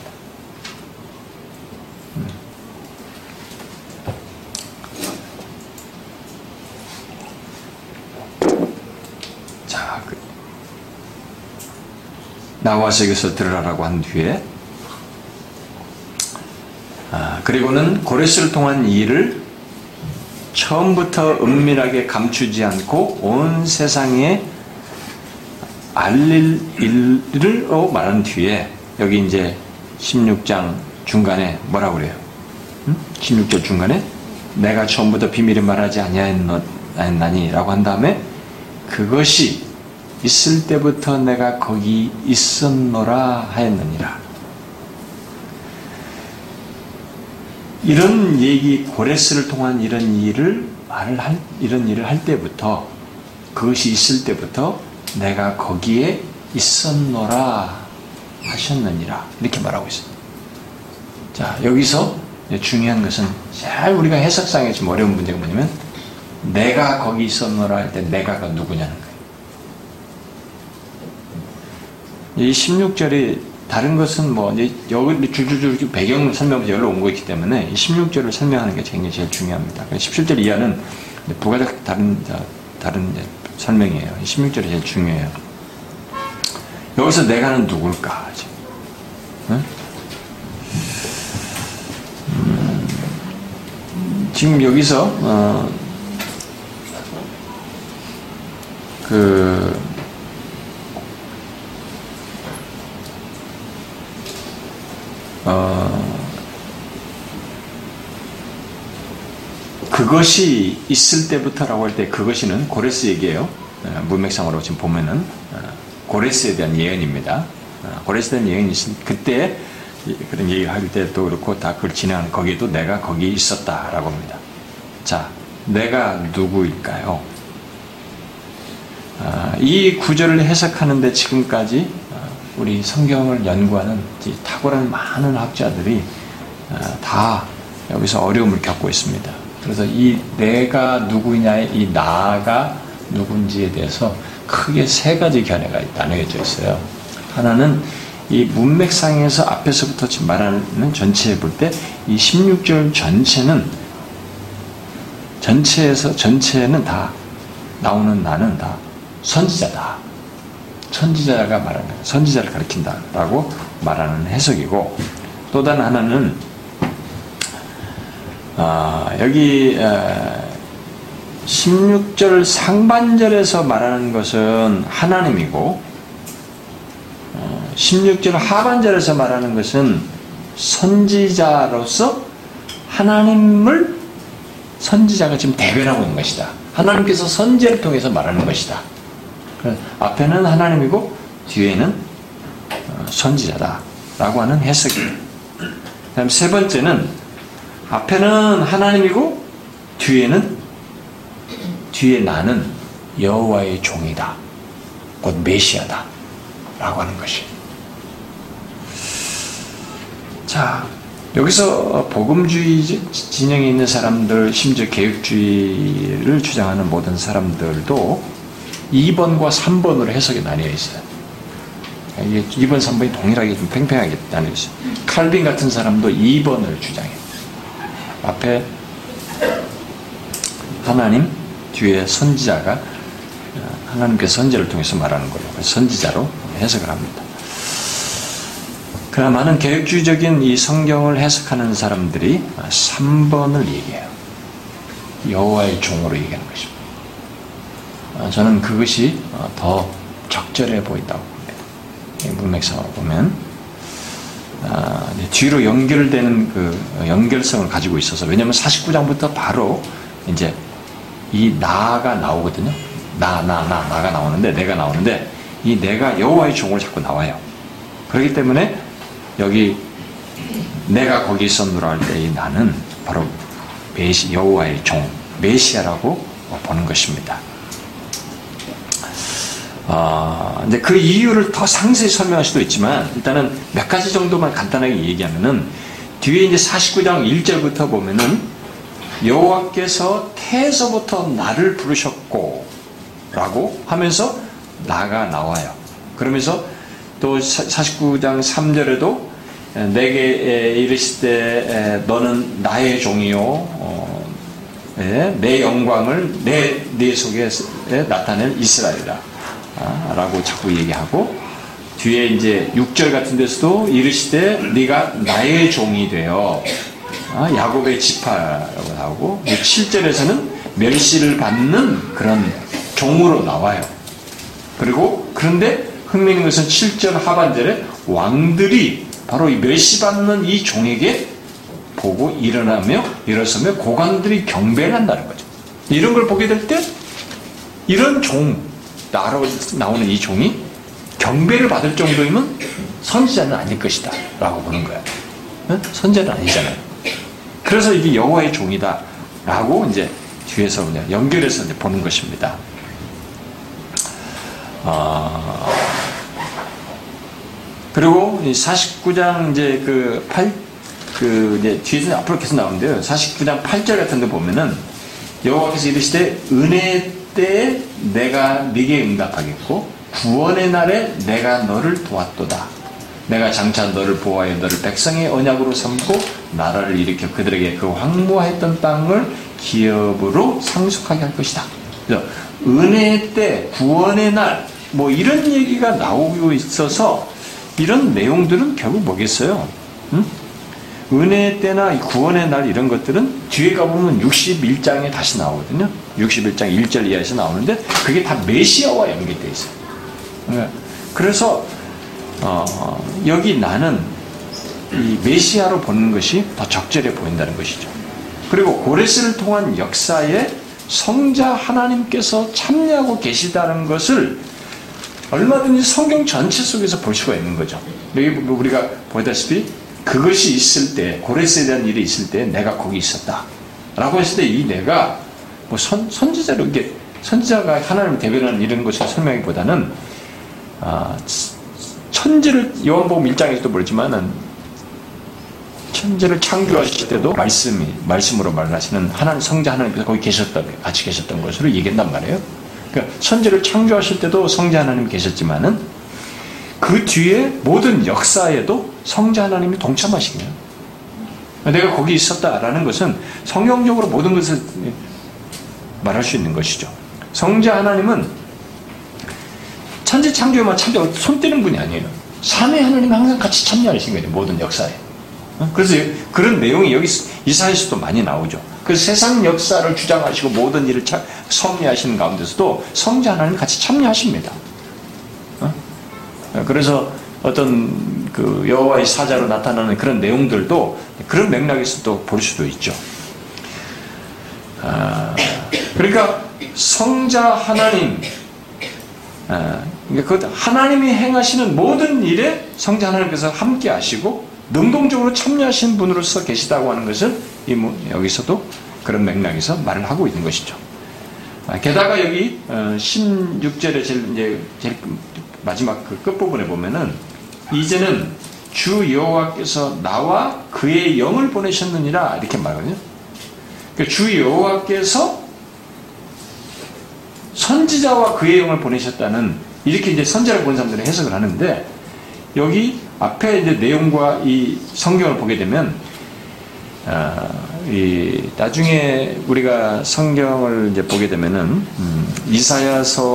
나와서 여기서 들으라고 한 뒤에 아, 그리고는 고레스를 통한 일을 처음부터 은밀하게 감추지 않고 온 세상에 알릴 일을 말한 뒤에 여기 이제 16장 중간에 뭐라고 그래요? 응? 16절 중간에 내가 처음부터 비밀을 말하지 아니하였나니라고 한 다음에 그것이 있을 때부터 내가 거기 있었노라 하였느니라. 이런 얘기 고레스를 통한 이런 일을 말을 할 이런 일을 할 때부터 그것이 있을 때부터 내가 거기에 있었노라 하셨느니라 이렇게 말하고 있습니다. 자 여기서 중요한 것은 잘 우리가 해석상에 좀 어려운 문제가 뭐냐면 내가 거기 있었노라 할 때 내가가 누구냐는 거예요. 이 16절이 다른 것은 뭐 이제 여기 줄줄줄 배경 여기로 온 거기 때문에 이 16절을 설명하는 게 굉장히 제일 중요합니다. 17절 그러니까 이하는 부가적 다른 다른 설명이에요. 16절이 제일 중요해요. 여기서 내가는 누굴까? 응? 음, 지금 여기서 어, 그 어, 그것이 있을 때부터라고 할 때 그것이는 고레스 얘기예요. 어, 문맥상으로 지금 보면은 어, 고레스에 대한 예언입니다. 어, 고레스에 대한 예언이 있을 그때 그런 얘기할 때도 그렇고 다 그걸 진행하는 거기에도 내가 거기 있었다라고 합니다. 자, 내가 누구일까요? 이 구절을 해석하는데 지금까지 우리 성경을 연구하는 탁월한 많은 학자들이 다 여기서 어려움을 겪고 있습니다. 그래서 이 내가 누구냐의 이 나가 누군지에 대해서 크게 세 가지 견해가 나뉘어져 있어요. 하나는 이 문맥상에서 앞에서부터 지금 말하는 전체에 볼 때 이 16절 전체는 전체에서 전체는 다 나오는 나는 다 선지자다. 선지자가 말하는 선지자를 가리킨다라고 말하는 해석이고 또 다른 하나는 아, 여기 16절 상반절에서 말하는 것은 하나님이고 16절 어, 하반절에서 말하는 것은 선지자로서 하나님을 선지자가 지금 대변하고 있는 것이다. 하나님께서 선지를 통해서 말하는 것이다. 앞에는 하나님이고 뒤에는 어, 선지자다라고 하는. 다음 세 번째는 앞에는 하나님이고 뒤에는 뒤에 나는 여호와의 종이다. 곧 메시아다. 라고 하는 것이. 자, 여기서 복음주의 진영에 있는 사람들, 심지어 개혁주의를 주장하는 모든 사람들도 2번과 3번으로 해석이 나뉘어 있어요. 이게 2번, 3번이 동일하게 좀 팽팽하게 나뉘어 있어요. 칼빈 같은 사람도 2번을 주장해요. 앞에 하나님, 뒤에 선지자가 어, 하나님께 선지를 통해서 말하는 걸로 선지자로 해석을 합니다. 그러나 많은 개혁주의적인 이 성경을 해석하는 사람들이 3번을 얘기해요. 여호와의 종으로 얘기하는 것입니다. 어, 저는 그것이 어, 더 적절해 보인다고 봅니다. 문맥상으로 보면 아, 뒤로 연결되는 그 연결성을 가지고 있어서 왜냐하면 49장부터 바로 이제 이 나가 나오거든요. 나, 나, 나, 나가 나오는데 내가 나오는데 이 내가 여호와의 종으로 자꾸 나와요. 그렇기 때문에 여기 내가 거기 있었노라 할 때 이 나는 바로 메시 여호와의 종 메시아라고 보는 것입니다. 어, 이제 그 이유를 더 상세히 설명할 수도 있지만 일단은 몇 가지 정도만 간단하게 얘기하면은 뒤에 이제 49장 1절부터 보면은 여호와께서 태에서부터 나를 부르셨고 라고 하면서 나가 나와요. 그러면서 또 49장 3절에도 내게 이르실 때 너는 나의 종이요 어, 내 영광을 내, 내 속에 나타낼 이스라엘이다. 라고 자꾸 얘기하고 뒤에 이제 6절 같은 데서도 이르시되 네가 나의 종이 되어 아, 야곱의 지파라고 나오고 7절에서는 멸시를 받는 그런 종으로 나와요. 그리고 그런데 흥미있는 것은 7절 하반절에 왕들이 바로 이 멸시받는 이 종에게 보고 일어나며 일어서며 고관들이 경배를 한다는 거죠. 이런 걸 보게 될 때 이런 종 나로 나오는 이 종이 경배를 받을 정도이면 선지자는 아닐 것이다 라고 보는 거야. 선지자는 아니잖아요. 그래서 이게 여호와의 종이다 라고 이제 뒤에서 그냥 연결해서 이제 보는 것입니다. 아, 그리고 49장 이제 그 8, 그 이제 뒤에서 앞으로 계속 나오는데요. 49장 8절 같은 데 보면은 여호와께서 이르시되 은혜 때에 내가 네게 응답하겠고 구원의 날에 내가 너를 도왔도다. 내가 장차 너를 보호하여 너를 백성의 언약으로 삼고 나라를 일으켜 그들에게 그 황무했던 땅을 기업으로 상속하게 할 것이다. 은혜 때 구원의 날 뭐 이런 얘기가 나오고 있어서 이런 내용들은 결국 뭐겠어요? 응? 은혜 때나 구원의 날 이런 것들은 뒤에 가보면 61장에 다시 나오거든요. 61장 1절 이하에서 나오는데 그게 다 메시아와 연결되어 있어요. 네. 그래서 어, 여기 나는 이 메시아로 보는 것이 더 적절해 보인다는 것이죠. 그리고 고레스를 통한 역사에 성자 하나님께서 참여하고 계시다는 것을 얼마든지 성경 전체 속에서 볼 수가 있는 거죠. 여기 우리가 보다시피 그것이 있을 때, 고레스에 대한 일이 있을 때 내가 거기 있었다. 라고 했을 때 이 내가 뭐 선, 선지자로, 이게 선지자가 하나님을 대변하는 이런 것을 설명하기보다는, 아, 천지를, 요한복음 1장에서도 보지만은, 천지를 창조하실 때도 말씀이, 말씀으로 말하시는 하나님, 성자 하나님께서 거기 계셨던, 같이 계셨던 것으로 얘기한단 말이에요. 그러니까 천지를 창조하실 때도 성자 하나님 계셨지만은, 그 뒤에 모든 역사에도 성자 하나님이 동참하시네요. 내가 거기 있었다라는 것은 성경적으로 모든 것을 말할 수 있는 것이죠. 성자 하나님은 천지 창조에만 참여, 손 떼는 분이 아니에요. 삼위 하나님 항상 같이 참여하신 거예요. 모든 역사에. 그래서 그런 내용이 여기 이사에서도 많이 나오죠. 그 세상 역사를 주장하시고 모든 일을 섭리하시는 가운데서도 성자 하나님 같이 참여하십니다. 그래서 어떤 그 여호와의 사자로 나타나는 그런 내용들도 그런 맥락에서 또 볼 수도 있죠. 아, 그러니까 성자 하나님, 아, 그 하나님이 행하시는 모든 일에 성자 하나님께서 함께 하시고 능동적으로 참여하신 분으로서 계시다고 하는 것을 여기서도 그런 맥락에서 말을 하고 있는 것이죠. 아, 게다가 여기 16절에 어, 제일, 이제 제일 마지막 그 끝부분에 보면은 이제는 주 여호와께서 나와 그의 영을 보내셨느니라 이렇게 말하거든요. 그러니까 주 여호와께서 선지자와 그의 영을 보내셨다는 이렇게 이제 선지자를 본 사람들은 해석을 하는데 여기 앞에 이제 내용과 이 성경을 보게 되면 아, 이 나중에 우리가 성경을 이제 보게 되면은 음, 이사야서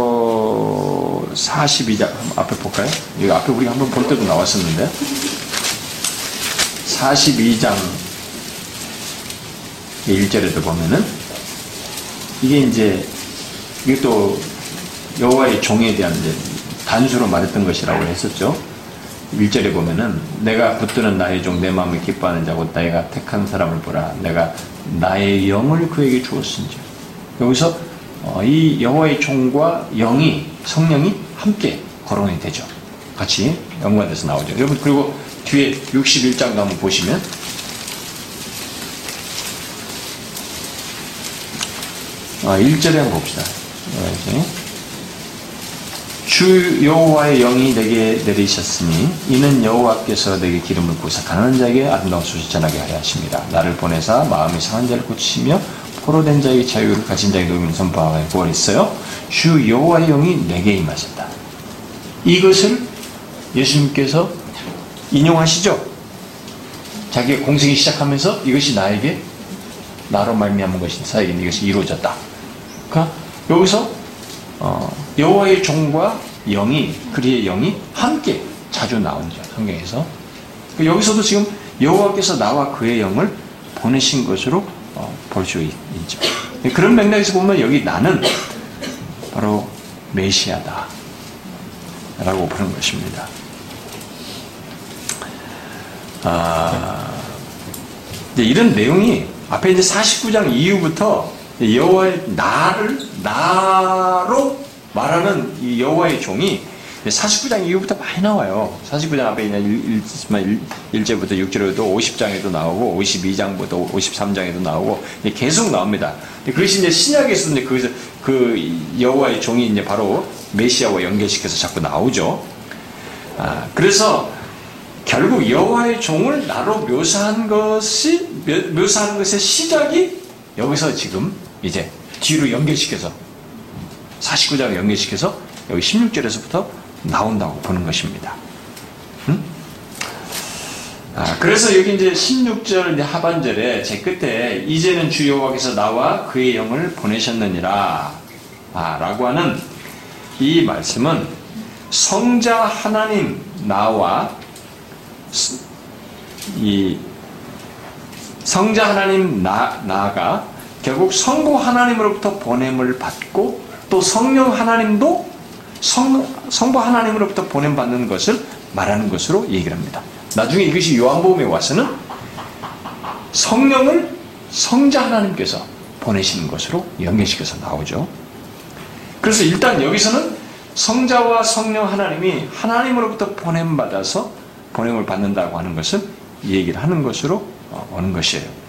42장 앞에 볼까요? 여기 앞에 우리가 한번 볼 때도 나왔었는데 42장 1절에도 보면은 이게 이제 이게 또 여호와의 종에 대한 이제 단수로 말했던 것이라고 했었죠. 1절에 보면은 내가 붙드는 나의 종 내 마음을 기뻐하는 자고 내가 택한 사람을 보라 내가 나의 영을 그에게 주었은지 여기서 어, 이 여호와의 종과 영이 성령이 함께 거론이 되죠. 같이 연관돼서 나오죠. 여러분 그리고 뒤에 61장 한번 보시면 아, 1절에 한번 봅시다. 이렇게. 주 여호와의 영이 내게 내리셨으니 이는 여호와께서 내게 기름을 부사 가난한 자에게 아름다운 소식 전하게 하려 하십니다. 나를 보내사 마음이 상한 자를 고치시며 포로된 자에게 자유를 가진 자에게 노임을 선포하여 구원했어요. 주 여호와의 영이 내게 임하셨다. 이것을 예수님께서 인용하시죠. 자기의 공생이 시작하면서 이것이 나에게 나로 말미암은 것이 사에게 이것이 이루어졌다. 그러니까 여기서 어, 여호와의 종과 영이 그리의 영이 함께 자주 나오죠 성경에서 그 여기서도 지금 여호와께서 나와 그의 영을 보내신 것으로 어, 볼수 있죠. 그런 맥락에서 보면 여기 나는 바로 메시아다. 라고 보는 것입니다. 아, 이제 이런 내용이 앞에 이제 49장 이후부터 여호와의 나를 나로 말하는 이 여호와의 종이 49장 이후부터 많이 나와요. 49장 앞에 있는 1, 제부터 6절에도 50장에도 나오고 52장부터 53장에도 나오고 계속 나옵니다. 그것이 이제 신약에서 이제 그, 그 여호와의 종이 이제 바로 메시아와 연결시켜서 자꾸 나오죠. 아, 그래서 결국 여호와의 종을 나로 묘사한 것이 묘사한 것의 시작이 여기서 지금 이제 뒤로 연결시켜서 49장을 연결시켜서 여기 16절에서부터 나온다고 보는 것입니다. 음? 아, 그래서 여기 이제 16절 하반절에 제 끝에 이제는 주 여호와께서 나와 그의 영을 보내셨느니라 아, 라고 하는 이 말씀은 성자 하나님 나와 이 성자 하나님 나, 나가 결국 성부 하나님으로부터 보냄을 받고 또 성령 하나님도 성, 성부 하나님으로부터 보냄받는 것을 말하는 것으로 얘기를 합니다. 나중에 이것이 요한복음에 와서는 성령을 성자 하나님께서 보내시는 것으로 연결시켜서 나오죠. 그래서 일단 여기서는 성자와 성령 하나님이 하나님으로부터 보냄받아서 보냄을 받는다고 하는 것을 얘기를 하는 것으로 어, 오는 것이에요.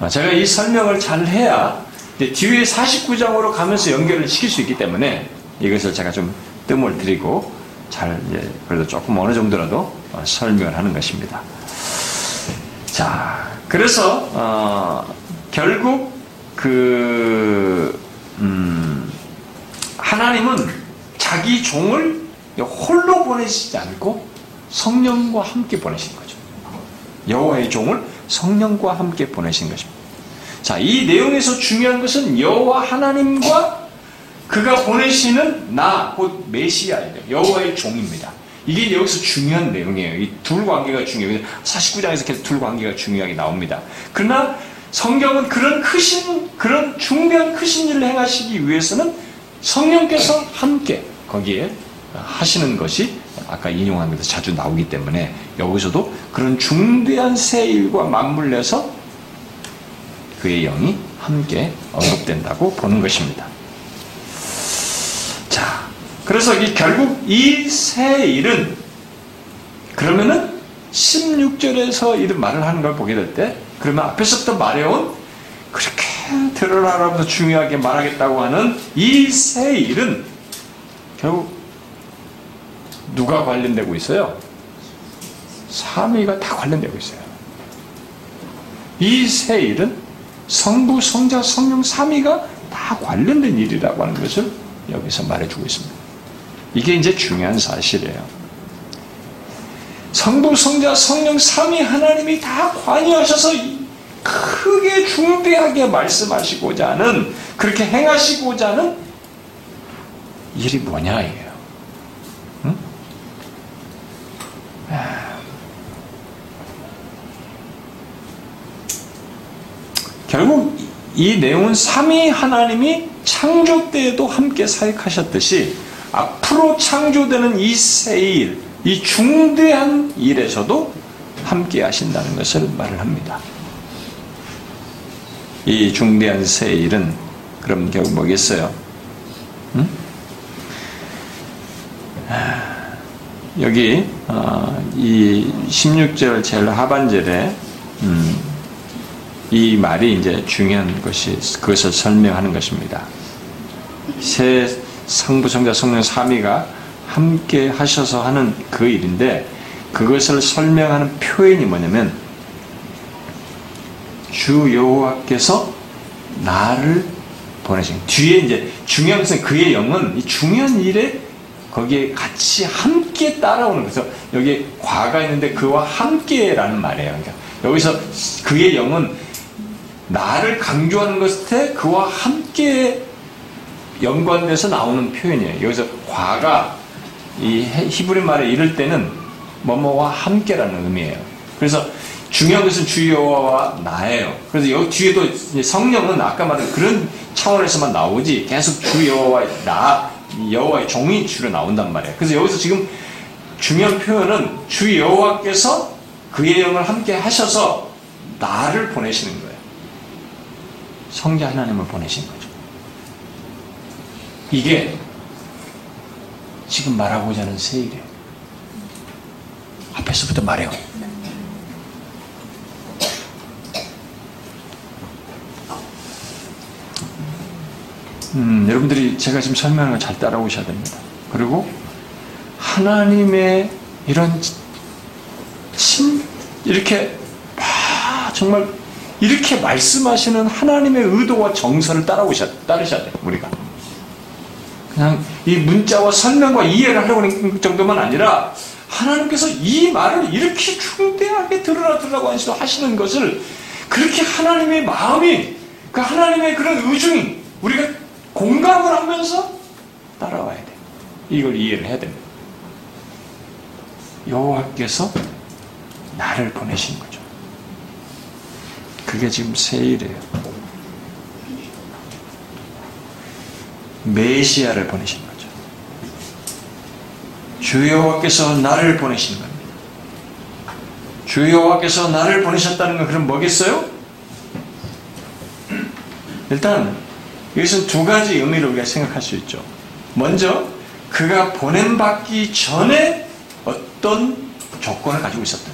어, 제가 이 설명을 잘 해야 뒤에 49장으로 가면서 연결을 시킬 수 있기 때문에 이것을 제가 좀 뜸을 들이고 잘 그래도 조금 어느 정도라도 어, 설명을 하는 것입니다. 자, 그래서 어, 결국 그 음, 하나님은 자기 종을 홀로 보내시지 않고 성령과 함께 보내신 거죠. 여호와의 종을 성령과 함께 보내신 것입니다. 자, 이 내용에서 중요한 것은 여호와 하나님과 그가 보내시는 나, 곧 메시아예요. 여호와의 종입니다. 이게 여기서 중요한 내용이에요. 이 둘 관계가 중요해요. 49장에서 계속 둘 관계가 중요하게 나옵니다. 그러나 성경은 그런 크신, 그런 중대한 크신 일을 행하시기 위해서는 성령께서 함께 거기에 하시는 것이 아까 것에 자주 나오기 때문에 여기서도 그런 중대한 새 일과 맞물려서 그의 영이 함께 언급된다고 보는 것입니다. 자, 그래서 이 결국 이 새 일은 그러면은 16절에서 이런 말을 하는 걸 보게 될 때 그러면 앞에서부터 말해온 그렇게 드러나라면서 중요하게 말하겠다고 하는 이 새 일은 결국 누가 관련되고 있어요? 삼위가 다 관련되고 있어요. 이새 일은 성부, 성자, 성령 삼위가 다 관련된 일이라고 하는 것을 여기서 말해주고 있습니다. 이게 이제 중요한 사실이에요. 성부, 성자, 성령 삼위 하나님이 다 관여하셔서 크게 중대하게 말씀하시고자 하는 그렇게 행하시고자 하는 일이 뭐냐 이에요. 응? 결국 이 내용은 삼위 하나님이 창조 때에도 함께 사역하셨듯이 앞으로 창조되는 이 세일, 이 중대한 일에서도 함께 하신다는 것을 말을 합니다. 이 중대한 세일은 그럼 결국 뭐겠어요? 응? 여기 어, 이 16절 제일 하반절에 음, 이 말이 이제 중요한 것이 그것을 설명하는 것입니다. 새 성부, 성자, 성령 삼위가 함께 하셔서 하는 그 일인데 그것을 설명하는 표현이 뭐냐면 주 여호와께서 나를 보내신 뒤에 이제 중요한 것은 그의 영은 이 중요한 일에 거기에 같이 함께 따라오는 거죠. 여기 과가 있는데 그와 함께라는 말이에요. 그러니까 여기서 그의 영은 나를 강조하는 것에 그와 함께 연관돼서 나오는 표현이에요. 여기서 과가 이 히브리 말에 이럴 때는 뭐뭐와 함께라는 의미예요. 그래서 중요한 것은 주 여호와와 나예요. 그래서 여기 뒤에도 성령은 아까 말한 그런 차원에서만 나오지 계속 주 여호와 나 여호와의 종이 주로 나온단 말이에요. 그래서 여기서 지금 중요한 표현은 주 여호와께서 그의 영을 함께 하셔서 나를 보내시는 거예요. 성자 하나님을 보내신 거죠. 이게 지금 말하고자 하는 세일이에요. 앞에서부터 말해요. 음, 여러분들이 제가 지금 설명하는 걸 잘 따라오셔야 됩니다. 그리고 하나님의 이런 친 이렇게 아, 정말 이렇게 말씀하시는 하나님의 의도와 정서를 따라오셔 따르셔야 돼요. 우리가 그냥 이 문자와 설명과 이해를 하려고 하는 정도만 아니라 하나님께서 이 말을 이렇게 중대하게 들으라 들으라고 하시는 것을 그렇게 하나님의 마음이 그 하나님의 그런 의중이 우리가 공감을 하면서 따라와야 돼. 이걸 이해를 해야 됩니다. 여호와께서 나를 보내신 거죠. 그게 지금 세일이에요. 메시아를 보내신 거죠. 주 여호와께서 나를 보내신 겁니다. 주 여호와께서 나를 보내셨다는 건 그럼 뭐겠어요? 일단 여기서 두 가지 의미를 우리가 생각할 수 있죠. 먼저 그가 보냄받기 전에 어떤 조건을 가지고 있었던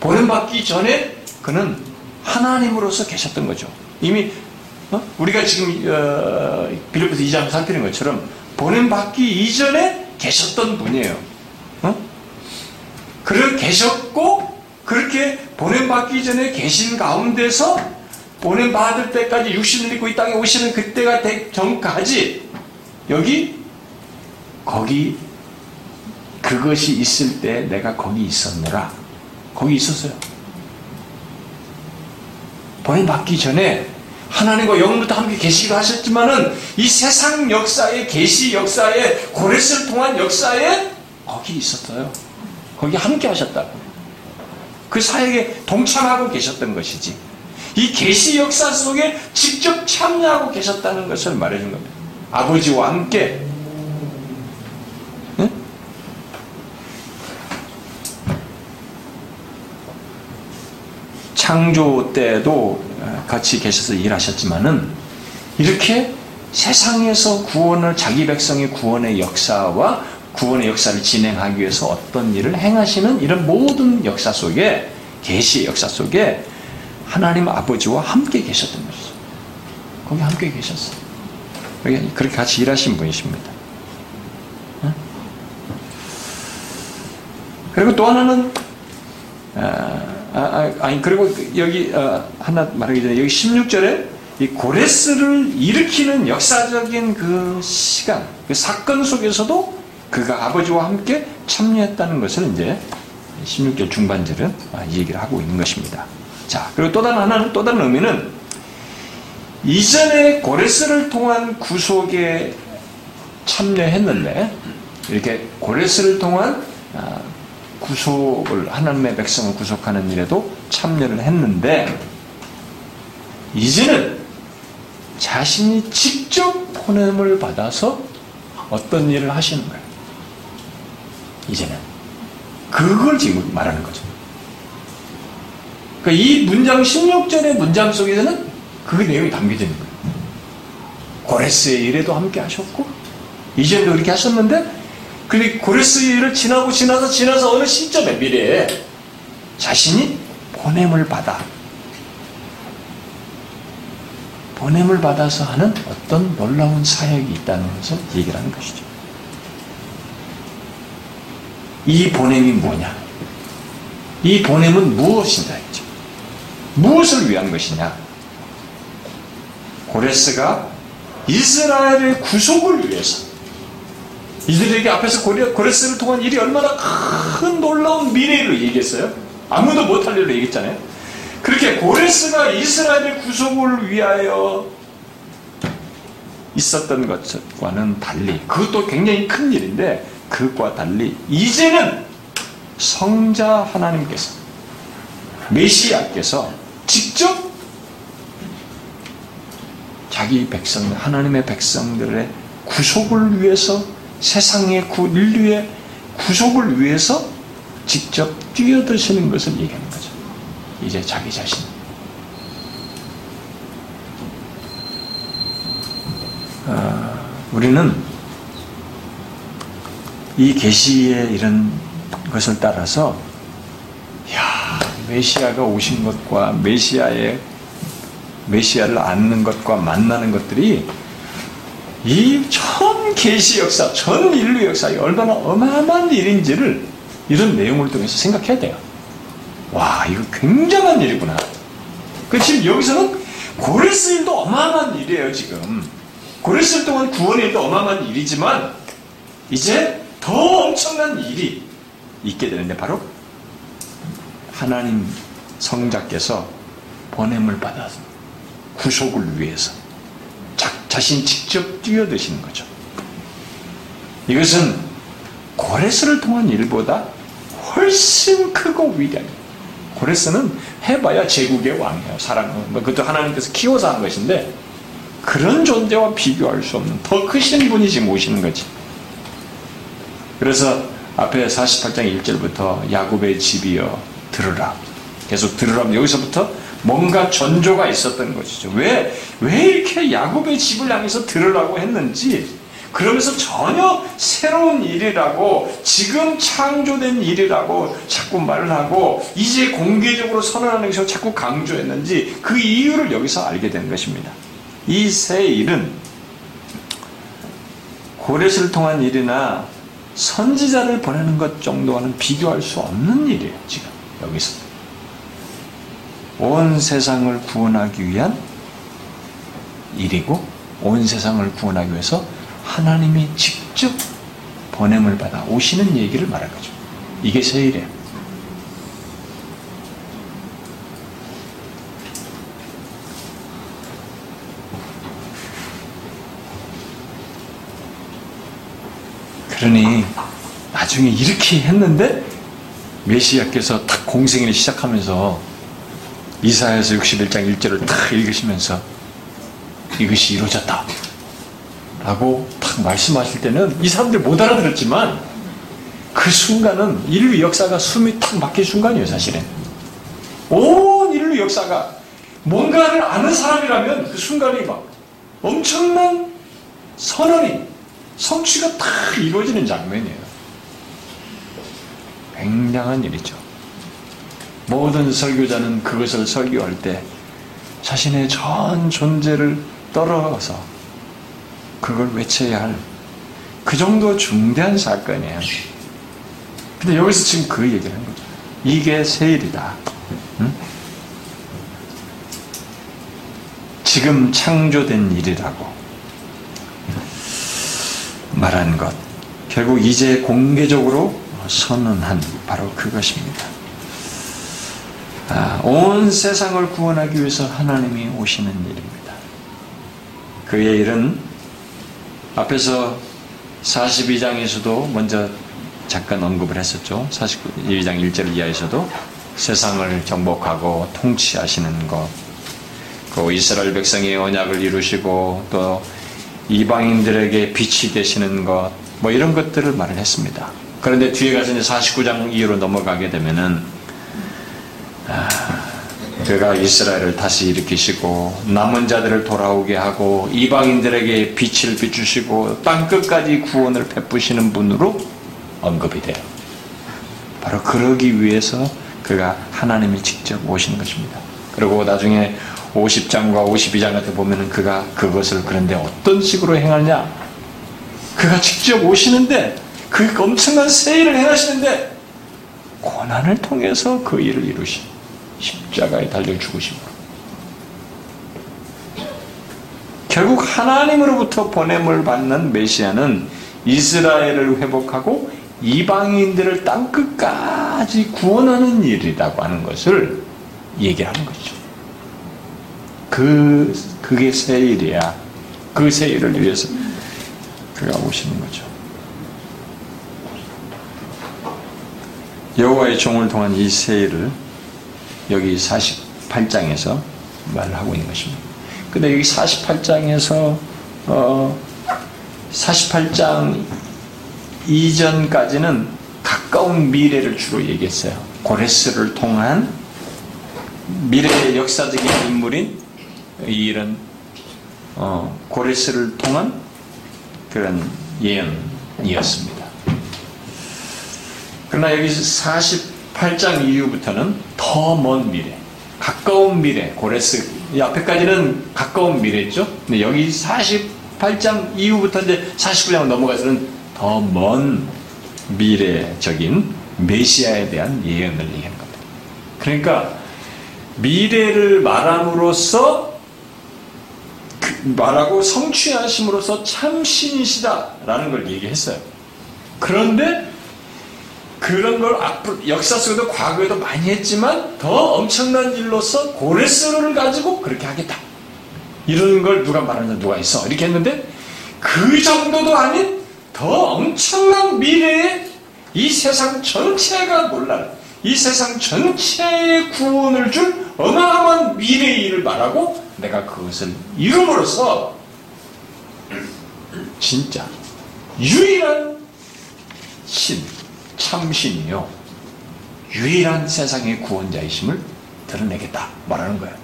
보냄받기 전에 그는 하나님으로서 계셨던 거죠. 이미 어? 우리가 지금 어, 빌립보서 2장 살피는 것처럼 보냄받기 이전에 계셨던 분이에요. 어? 그를 계셨고 그렇게 보냄받기 전에 계신 가운데서 보냄 받을 때까지 육신을 입고 이 땅에 오시는 그때가 되기 전까지 여기 거기 그것이 있을 때 내가 거기 있었노라. 거기 있었어요. 보냄 받기 전에 하나님과 영부터 함께 계시기도 하셨지만은 이 세상 역사의 계시 역사에 고레스를 통한 역사에 거기 있었어요. 거기 함께 하셨다고. 그 사역에 동참하고 계셨던 것이지. 이 계시 역사 속에 직접 참여하고 계셨다는 것을 말해준 겁니다. 아버지와 함께 응? 창조 때도 같이 계셔서 일하셨지만은 이렇게 세상에서 구원을 자기 백성의 구원의 역사와 구원의 역사를 진행하기 위해서 어떤 일을 행하시는 이런 모든 역사 속에 계시 역사 속에 하나님 아버지와 함께 계셨던 것이죠. 거기 함께 계셨어요. 그렇게 같이 일하신 분이십니다. 그리고 또 하나는 아, 아, 아니 그리고 여기 어, 하나 말하기 전에 여기 16절에 이 고레스를 일으키는 역사적인 그 시간, 그 사건 속에서도 그가 아버지와 함께 참여했다는 것을 이제 16절 중반절은 아, 이 얘기를 하고 있는 것입니다. 자, 그리고 또 다른 하나는 또 다른 의미는 이전에 고레스를 통한 구속에 참여했는데 이렇게 고레스를 통한 아, 구속을 하나님의 백성을 구속하는 일에도 참여를 했는데 이제는 자신이 직접 보냄을 받아서 어떤 일을 하시는 거예요. 이제는 그걸 지금 말하는 거죠. 그러니까 이 문장 16절의 문장 속에서는 그 내용이 담겨져 있는 거예요. 고레스의 일에도 함께 하셨고 이전도 그렇게 하셨는데 근데 고레스 일을 지나고 지나서 지나서 어느 시점에 미래에 자신이 보냄을 받아 보냄을 받아서 하는 어떤 놀라운 사역이 있다는 것을 얘기를 하는 것이죠. 이 보냄이 뭐냐? 이 보냄은 무엇이냐 했죠. 무엇을 위한 것이냐? 고레스가 이스라엘의 구속을 위해서 이들에게 앞에서 고레스를 통한 일이 얼마나 큰 놀라운 미래를 얘기했어요. 아무도 못할 일을 얘기했잖아요. 그렇게 고레스가 이스라엘의 구속을 위하여 있었던 것과는 달리 그것도 굉장히 큰 일인데 그것과 달리 이제는 성자 하나님께서 메시아께서 직접 자기 백성, 하나님의 백성들의 구속을 위해서 세상의 구, 인류의 구속을 위해서 직접 뛰어드시는 것을 얘기하는 거죠. 이제 자기 자신. 아, 우리는 이 계시의 이런 것을 따라서 야 메시아가 오신 것과 메시아의 메시아를 안는 것과 만나는 것들이 이 전 계시 역사, 전 인류 역사에 얼마나 어마어마한 일인지를 이런 내용을 통해서 생각해야 돼요. 와, 이거 굉장한 일이구나. 그 지금 여기서는 고레스 일도 어마어마한 일이에요, 지금. 고레스 일 동안 구원의 일도 어마어마한 일이지만, 이제 더 엄청난 일이 있게 되는데, 바로 하나님 성자께서 보냄을 받아서 구속을 위해서 자, 자신 직접 뛰어드시는 거죠. 이것은 고레스를 통한 일보다 훨씬 크고 위대한 고레스는 해봐야 제국의 왕이에요. 사람, 뭐 그것도 하나님께서 키워서 한 것인데 그런 존재와 비교할 수 없는 더 크신 분이 지금 오시는 거지. 그래서 앞에 48장 1절부터 야곱의 집이여 들으라. 계속 들으라. 여기서부터 뭔가 전조가 있었던 것이죠. 왜, 왜 이렇게 야곱의 집을 향해서 들으라고 했는지, 그러면서 전혀 새로운 일이라고, 지금 창조된 일이라고 자꾸 말을 하고, 이제 공개적으로 선언하는 것을 자꾸 강조했는지, 그 이유를 여기서 알게 된 것입니다. 이 새 일은 고레스를 통한 일이나 선지자를 보내는 것 정도와는 비교할 수 없는 일이에요, 지금, 여기서. 온 세상을 구원하기 위한 일이고 온 세상을 구원하기 위해서 하나님이 직접 보냄을 받아 오시는 얘기를 말할 거죠. 이게 세일이에요. 그러니 나중에 이렇게 했는데 메시아께서 딱 공생애를 시작하면서 이사야서 61장 1절을 딱 읽으시면서 이것이 이루어졌다. 라고 딱 말씀하실 때는 이 사람들 못 알아들었지만 그 순간은 인류 역사가 숨이 탁 막힌 순간이에요, 사실은. 온 인류 역사가 뭔가를 아는 사람이라면 그 순간이 막 엄청난 선언이, 성취가 탁 이루어지는 장면이에요. 굉장한 일이죠. 모든 설교자는 그것을 설교할 때 자신의 전 존재를 떨어서 그걸 외쳐야 할 그 정도 중대한 사건이에요. 근데 여기서 지금 그 얘기를 하는 거죠. 이게 세일이다. 응? 지금 창조된 일이라고 말한 것. 결국 이제 공개적으로 선언한 바로 그것입니다. 아, 온 세상을 구원하기 위해서 하나님이 오시는 일입니다. 그의 일은 앞에서 42장에서도 먼저 잠깐 언급을 했었죠. 42장 1절 이하에서도 세상을 정복하고 통치하시는 것, 그 이스라엘 백성의 언약을 이루시고 또 이방인들에게 빛이 되시는 것, 뭐 이런 것들을 말을 했습니다. 그런데 뒤에 가서 이제 49장 이후로 넘어가게 되면은 그가 이스라엘을 다시 일으키시고 남은 자들을 돌아오게 하고 이방인들에게 빛을 비추시고 땅 끝까지 구원을 베푸시는 분으로 언급이 돼요. 바로 그러기 위해서 그가 하나님이 직접 오시는 것입니다. 그리고 나중에 50장과 52장 같은 보면은 그가 그것을 그런데 어떤 식으로 행하냐? 그가 직접 오시는데 그 엄청난 세일을 행하시는데 고난을 통해서 그 일을 이루시. 십자가에 달려 죽으심으로. 결국 하나님으로부터 보냄을 받는 메시아는 이스라엘을 회복하고 이방인들을 땅 끝까지 구원하는 일이라고 하는 것을 얘기하는 거죠. 그, 그게 새 일이야. 그새 일을 위해서 그가 오시는 거죠. 여호와의 종을 통한 이새 일을 여기 48장에서 말을 하고 있는 것입니다. 근데 여기 48장에서 어 48장 이전까지는 가까운 미래를 주로 얘기했어요. 고레스를 통한 미래의 역사적인 인물인 이런 어, 고레스를 통한 그런 예언이었습니다. 그러나 여기 48장 이후부터는 더 먼 미래, 가까운 미래, 고레스 이 앞에까지는 가까운 미래죠. 근데 여기 48장 이후부터 이제 49장 넘어가서는 더 먼 미래적인 메시아에 대한 예언을 얘기하는 겁니다. 그러니까 미래를 말함으로써 그 말하고 성취하심으로써 참 신이시다라는 걸 얘기했어요. 그런데 그런 걸 앞으로 역사 속에도 과거에도 많이 했지만 더 엄청난 일로서 고레스로를 가지고 그렇게 하겠다. 이런 걸 누가 말하냐 누가 있어? 이렇게 했는데 그 정도도 아닌 더 엄청난 미래에 이 세상 전체가 몰라는 이 세상 전체의 구원을 줄 어마어마한 미래의 일을 말하고 내가 그것을 이름으로써 진짜 유일한 신, 참신이요. 유일한 세상의 구원자이심을 드러내겠다 말하는 거예요.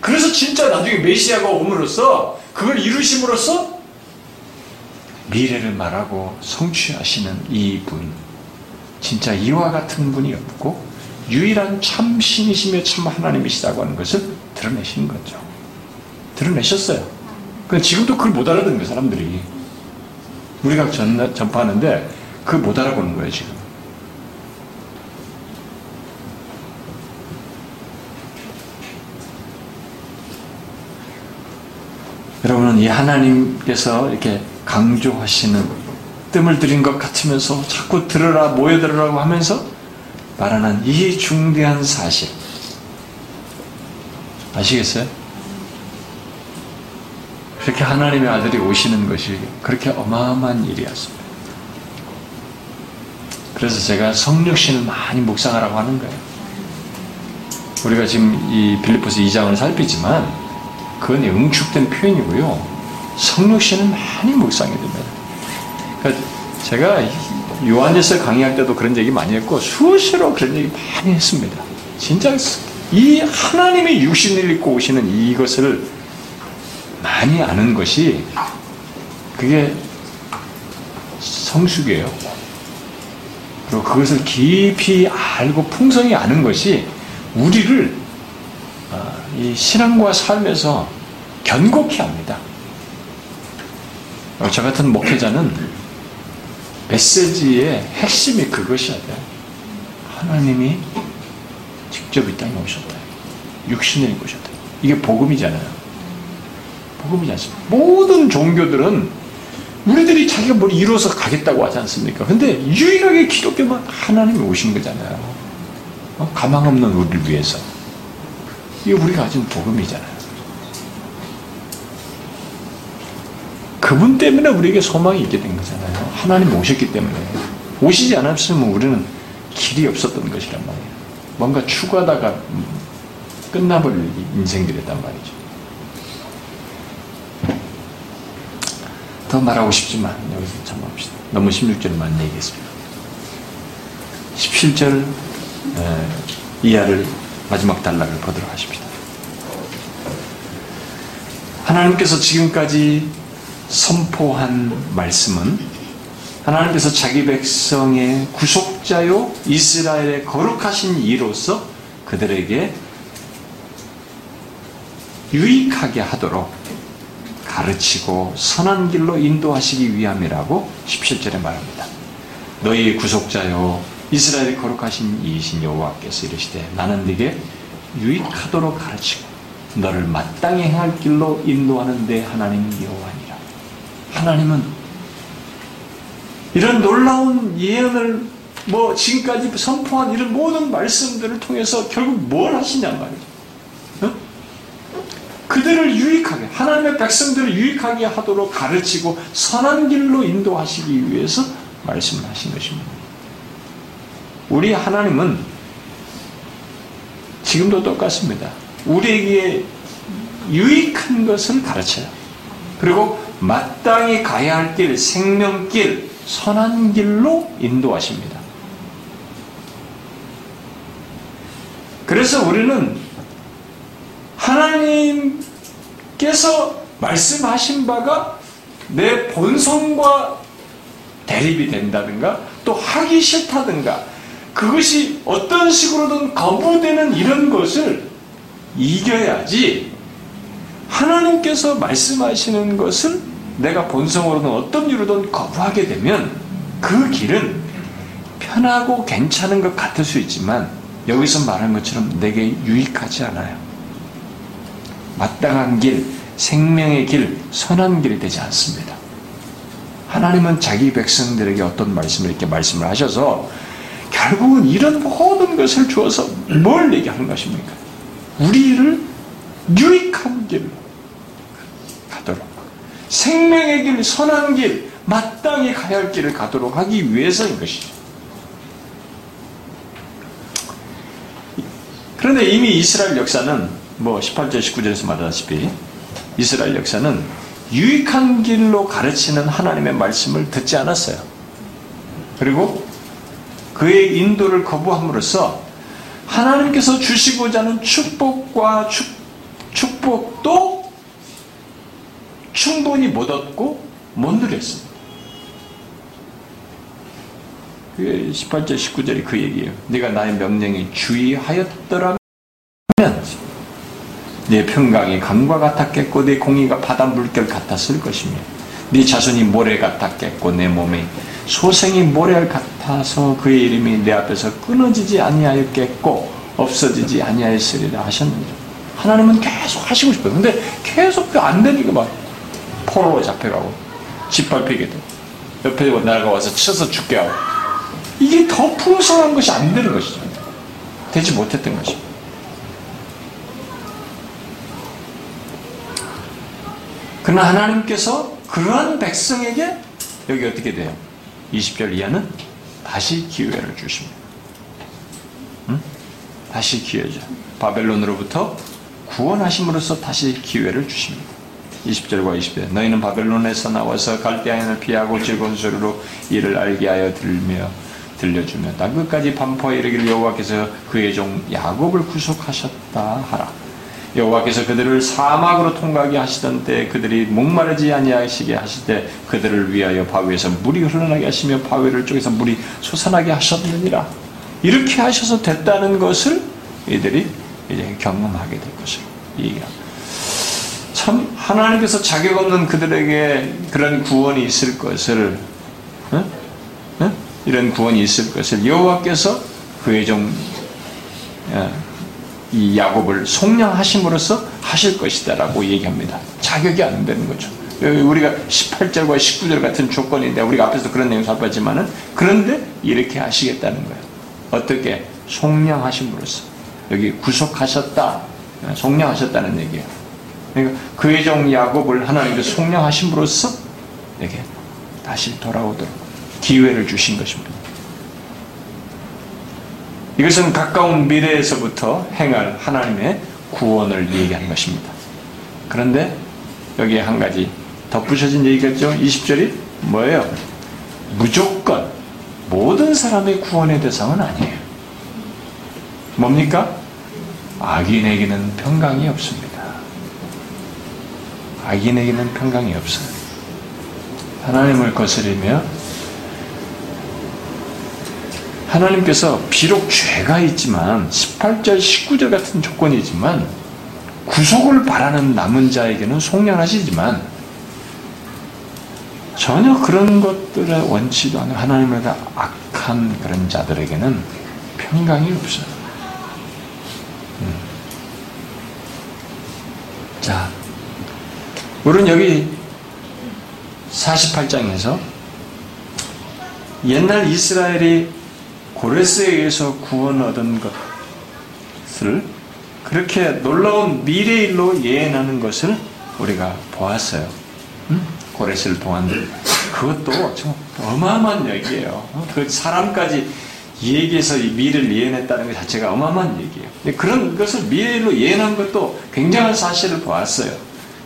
그래서 진짜 나중에 메시아가 옴으로써 그걸 이루심으로써 미래를 말하고 성취하시는 이 분, 진짜 이와 같은 분이 없고 유일한 참 신이시며 참 하나님이시다고 하는 것을 드러내시는 거죠. 드러내셨어요. 그 지금도 그걸 못 알아듣는 거예요, 사람들이. 우리가 전, 전파하는데 그걸 못 알아보는 거예요, 지금. 여러분은 이 하나님께서 이렇게 강조하시는 뜸을 들인 것 같으면서 자꾸 들으라 모여들으라고 하면서 말하는 이 중대한 사실 아시겠어요? 그렇게 하나님의 아들이 오시는 것이 그렇게 어마어마한 일이었습니다. 그래서 제가 성육신을 많이 묵상하라고 하는 거예요. 우리가 지금 이 빌리포스 2장을 살피지만 그건 응축된 표현이고요. 성육신은 많이 묵상이 됩니다. 그러니까 제가 요한일서 강의할 때도 그런 얘기 많이 했고 수시로 그런 얘기 많이 했습니다. 진짜 이 하나님의 육신을 입고 오시는 이것을 많이 아는 것이 그게 성숙이에요. 그리고 그것을 깊이 알고 풍성히 아는 것이 우리를 이 신앙과 삶에서 견고케 합니다. 저 같은 목회자는 메시지의 핵심이 그것이어야 돼요. 하나님이 직접 이 땅에 오셨다. 육신을 입고 오셨다. 이게 복음이잖아요. 복음이지 않습니까? 모든 종교들은 우리들이 자기가 뭘 이루어서 가겠다고 하지 않습니까? 근데 유일하게 기독교만 하나님이 오신 거잖아요. 어? 가망 없는 우리를 위해서. 이게 우리가 가진 복음이잖아요. 그분 때문에 우리에게 소망이 있게 된 거잖아요. 하나님 오셨기 때문에. 오시지 않았으면 우리는 길이 없었던 것이란 말이에요. 뭔가 추구하다가 끝나버릴 인생들이란 말이죠. 더 말하고 싶지만 여기서 참합시다. 너무 16절만 얘기했습니다. 17절 이하를 마지막 단락을 보도록 하십시다. 하나님께서 지금까지 선포한 말씀은 하나님께서 자기 백성의 구속자요 이스라엘의 거룩하신 이로서 그들에게 유익하게 하도록 가르치고 선한 길로 인도하시기 위함이라고 17절에 말합니다. 너희 구속자요 이스라엘의 거룩하신 이신 여호와께서 이르시되 나는 네게 유익하도록 가르치고 너를 마땅히 행할 길로 인도하는 데 하나님 여호와니라. 하나님은 이런 놀라운 예언을 뭐 지금까지 선포한 이런 모든 말씀들을 통해서 결국 뭘 하시냔 말이죠. 어? 그들을 유익하게 하나님의 백성들을 유익하게 하도록 가르치고 선한 길로 인도하시기 위해서 말씀하신 것입니다. 우리 하나님은 지금도 똑같습니다. 우리에게 유익한 것을 가르쳐요. 그리고 마땅히 가야 할 길, 생명길, 선한 길로 인도하십니다. 그래서 우리는 하나님께서 말씀하신 바가 내 본성과 대립이 된다든가 또 하기 싫다든가 그것이 어떤 식으로든 거부되는 이런 것을 이겨야지 하나님께서 말씀하시는 것을 내가 본성으로든 어떤 이유로든 거부하게 되면 그 길은 편하고 괜찮은 것 같을 수 있지만 여기서 말한 것처럼 내게 유익하지 않아요. 마땅한 길, 생명의 길, 선한 길이 되지 않습니다. 하나님은 자기 백성들에게 어떤 말씀을 이렇게 말씀을 하셔서 결국은 이런 모든 것을 주어서 뭘 얘기하는 것입니까? 우리를 유익한 길로 가도록 생명의 길, 선한 길, 마땅히 가야 할 길을 가도록 하기 위해서인 것이죠. 그런데 이미 이스라엘 역사는 뭐 18절 19절에서 말하다시피 이스라엘 역사는 유익한 길로 가르치는 하나님의 말씀을 듣지 않았어요. 그리고 그의 인도를 거부함으로써 하나님께서 주시고자 하는 축복과 축, 축복도 충분히 못 얻고 못 누렸습니다. 그게 18절 19절이 그 얘기예요. 네가 나의 명령에 주의하였더라면 네 평강이 강과 같았겠고 네 공의가 바다 물결 같았을 것이며 네 자손이 모래 같았겠고 내 몸에 소생이 모래 같아서 그의 이름이 내 앞에서 끊어지지 아니하였겠고 없어지지 아니하였으리라 하셨느니라. 하나님은 계속 하시고 싶어요. 근데 계속 그안 되니까 막 포로로 잡혀가고 짓밟히게 돼 옆에 나라가 와서 쳐서 죽게 하고. 이게 더 풍성한 것이 안 되는 것이죠. 되지 못했던 것입니다 그러나 하나님께서 그러한 백성에게 여기 어떻게 돼요? 20절 이하는 다시 기회를 주십니다. 응? 다시 기회죠. 바벨론으로부터 구원하심으로써 다시 기회를 주십니다. 20절과 20절 너희는 바벨론에서 나와서 갈대아인을 피하고 즐거운 소리로 이를 알게 하여 들며 들려주며 땅 끝까지 반포에 이르기를 여호와께서 그의 종 야곱을 구속하셨다 하라. 여호와께서 그들을 사막으로 통과하게 하시던 때 그들이 목마르지 아니하시게 하실 때 그들을 위하여 바위에서 물이 흘러나게 하시며 바위를 쪽에서 물이 솟아나게 하셨느니라 이렇게 하셔서 됐다는 것을 이들이 이제 경험하게 될 것을. 참 하나님께서 자격 없는 그들에게 그런 구원이 있을 것을 어? 어? 이런 구원이 있을 것을 여호와께서 그의 종 이 야곱을 속량하심으로써 하실 것이다라고 얘기합니다. 자격이 안 되는 거죠. 우리가 18절과 19절 같은 조건인데 우리가 앞에서 그런 내용 살펴봤지만은 그런데 이렇게 하시겠다는 거예요. 어떻게 속량하심으로써 여기 구속하셨다, 속량하셨다는 얘기예요. 그러니까 그의 종 야곱을 하나님께서 속량하심으로써 이렇게 다시 돌아오도록 기회를 주신 것입니다. 이것은 가까운 미래에서부터 행할 하나님의 구원을 얘기하는 것입니다. 그런데 여기에 한 가지 덧붙여진 얘기겠죠? 20절이 뭐예요? 무조건 모든 사람의 구원의 대상은 아니에요. 뭡니까? 악인에게는 평강이 없습니다. 악인에게는 평강이 없어요. 하나님을 거스리며 하나님께서 비록 죄가 있지만 18절 19절 같은 조건이지만 구속을 바라는 남은 자에게는 속량하시지만 전혀 그런 것들에 원치도 않은 하나님을 악한 그런 자들에게는 평강이 없어요. 음. 자, 우리는 여기 48장에서 옛날 이스라엘이 고레스에 의해서 구원 얻은 것을 그렇게 놀라운 미래일로 예언하는 것을 우리가 보았어요. 음? 고레스를 통한 그것도 참 어마어마한 얘기예요. 그 사람까지 얘기해서 이 미래를 예언했다는 것 자체가 어마어마한 얘기예요. 그런 것을 미래로 예언한 것도 굉장한 사실을 보았어요.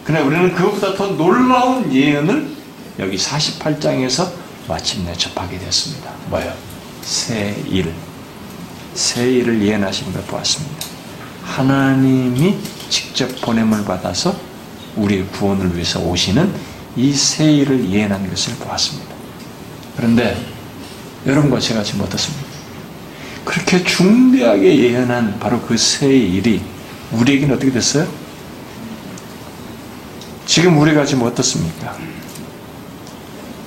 그러나 우리는 그것보다 더 놀라운 예언을 여기 48장에서 마침내 접하게 됐습니다. 뭐요? 새 일. 새 일을 예언하신 걸 보았습니다. 하나님이 직접 보냄을 받아서 우리의 구원을 위해서 오시는 이 새 일을 예언한 것을 보았습니다. 그런데 여러분과 제가 지금 어떻습니까? 그렇게 중대하게 예언한 바로 그 새 일이 우리에게는 어떻게 됐어요? 지금 우리가 지금 어떻습니까?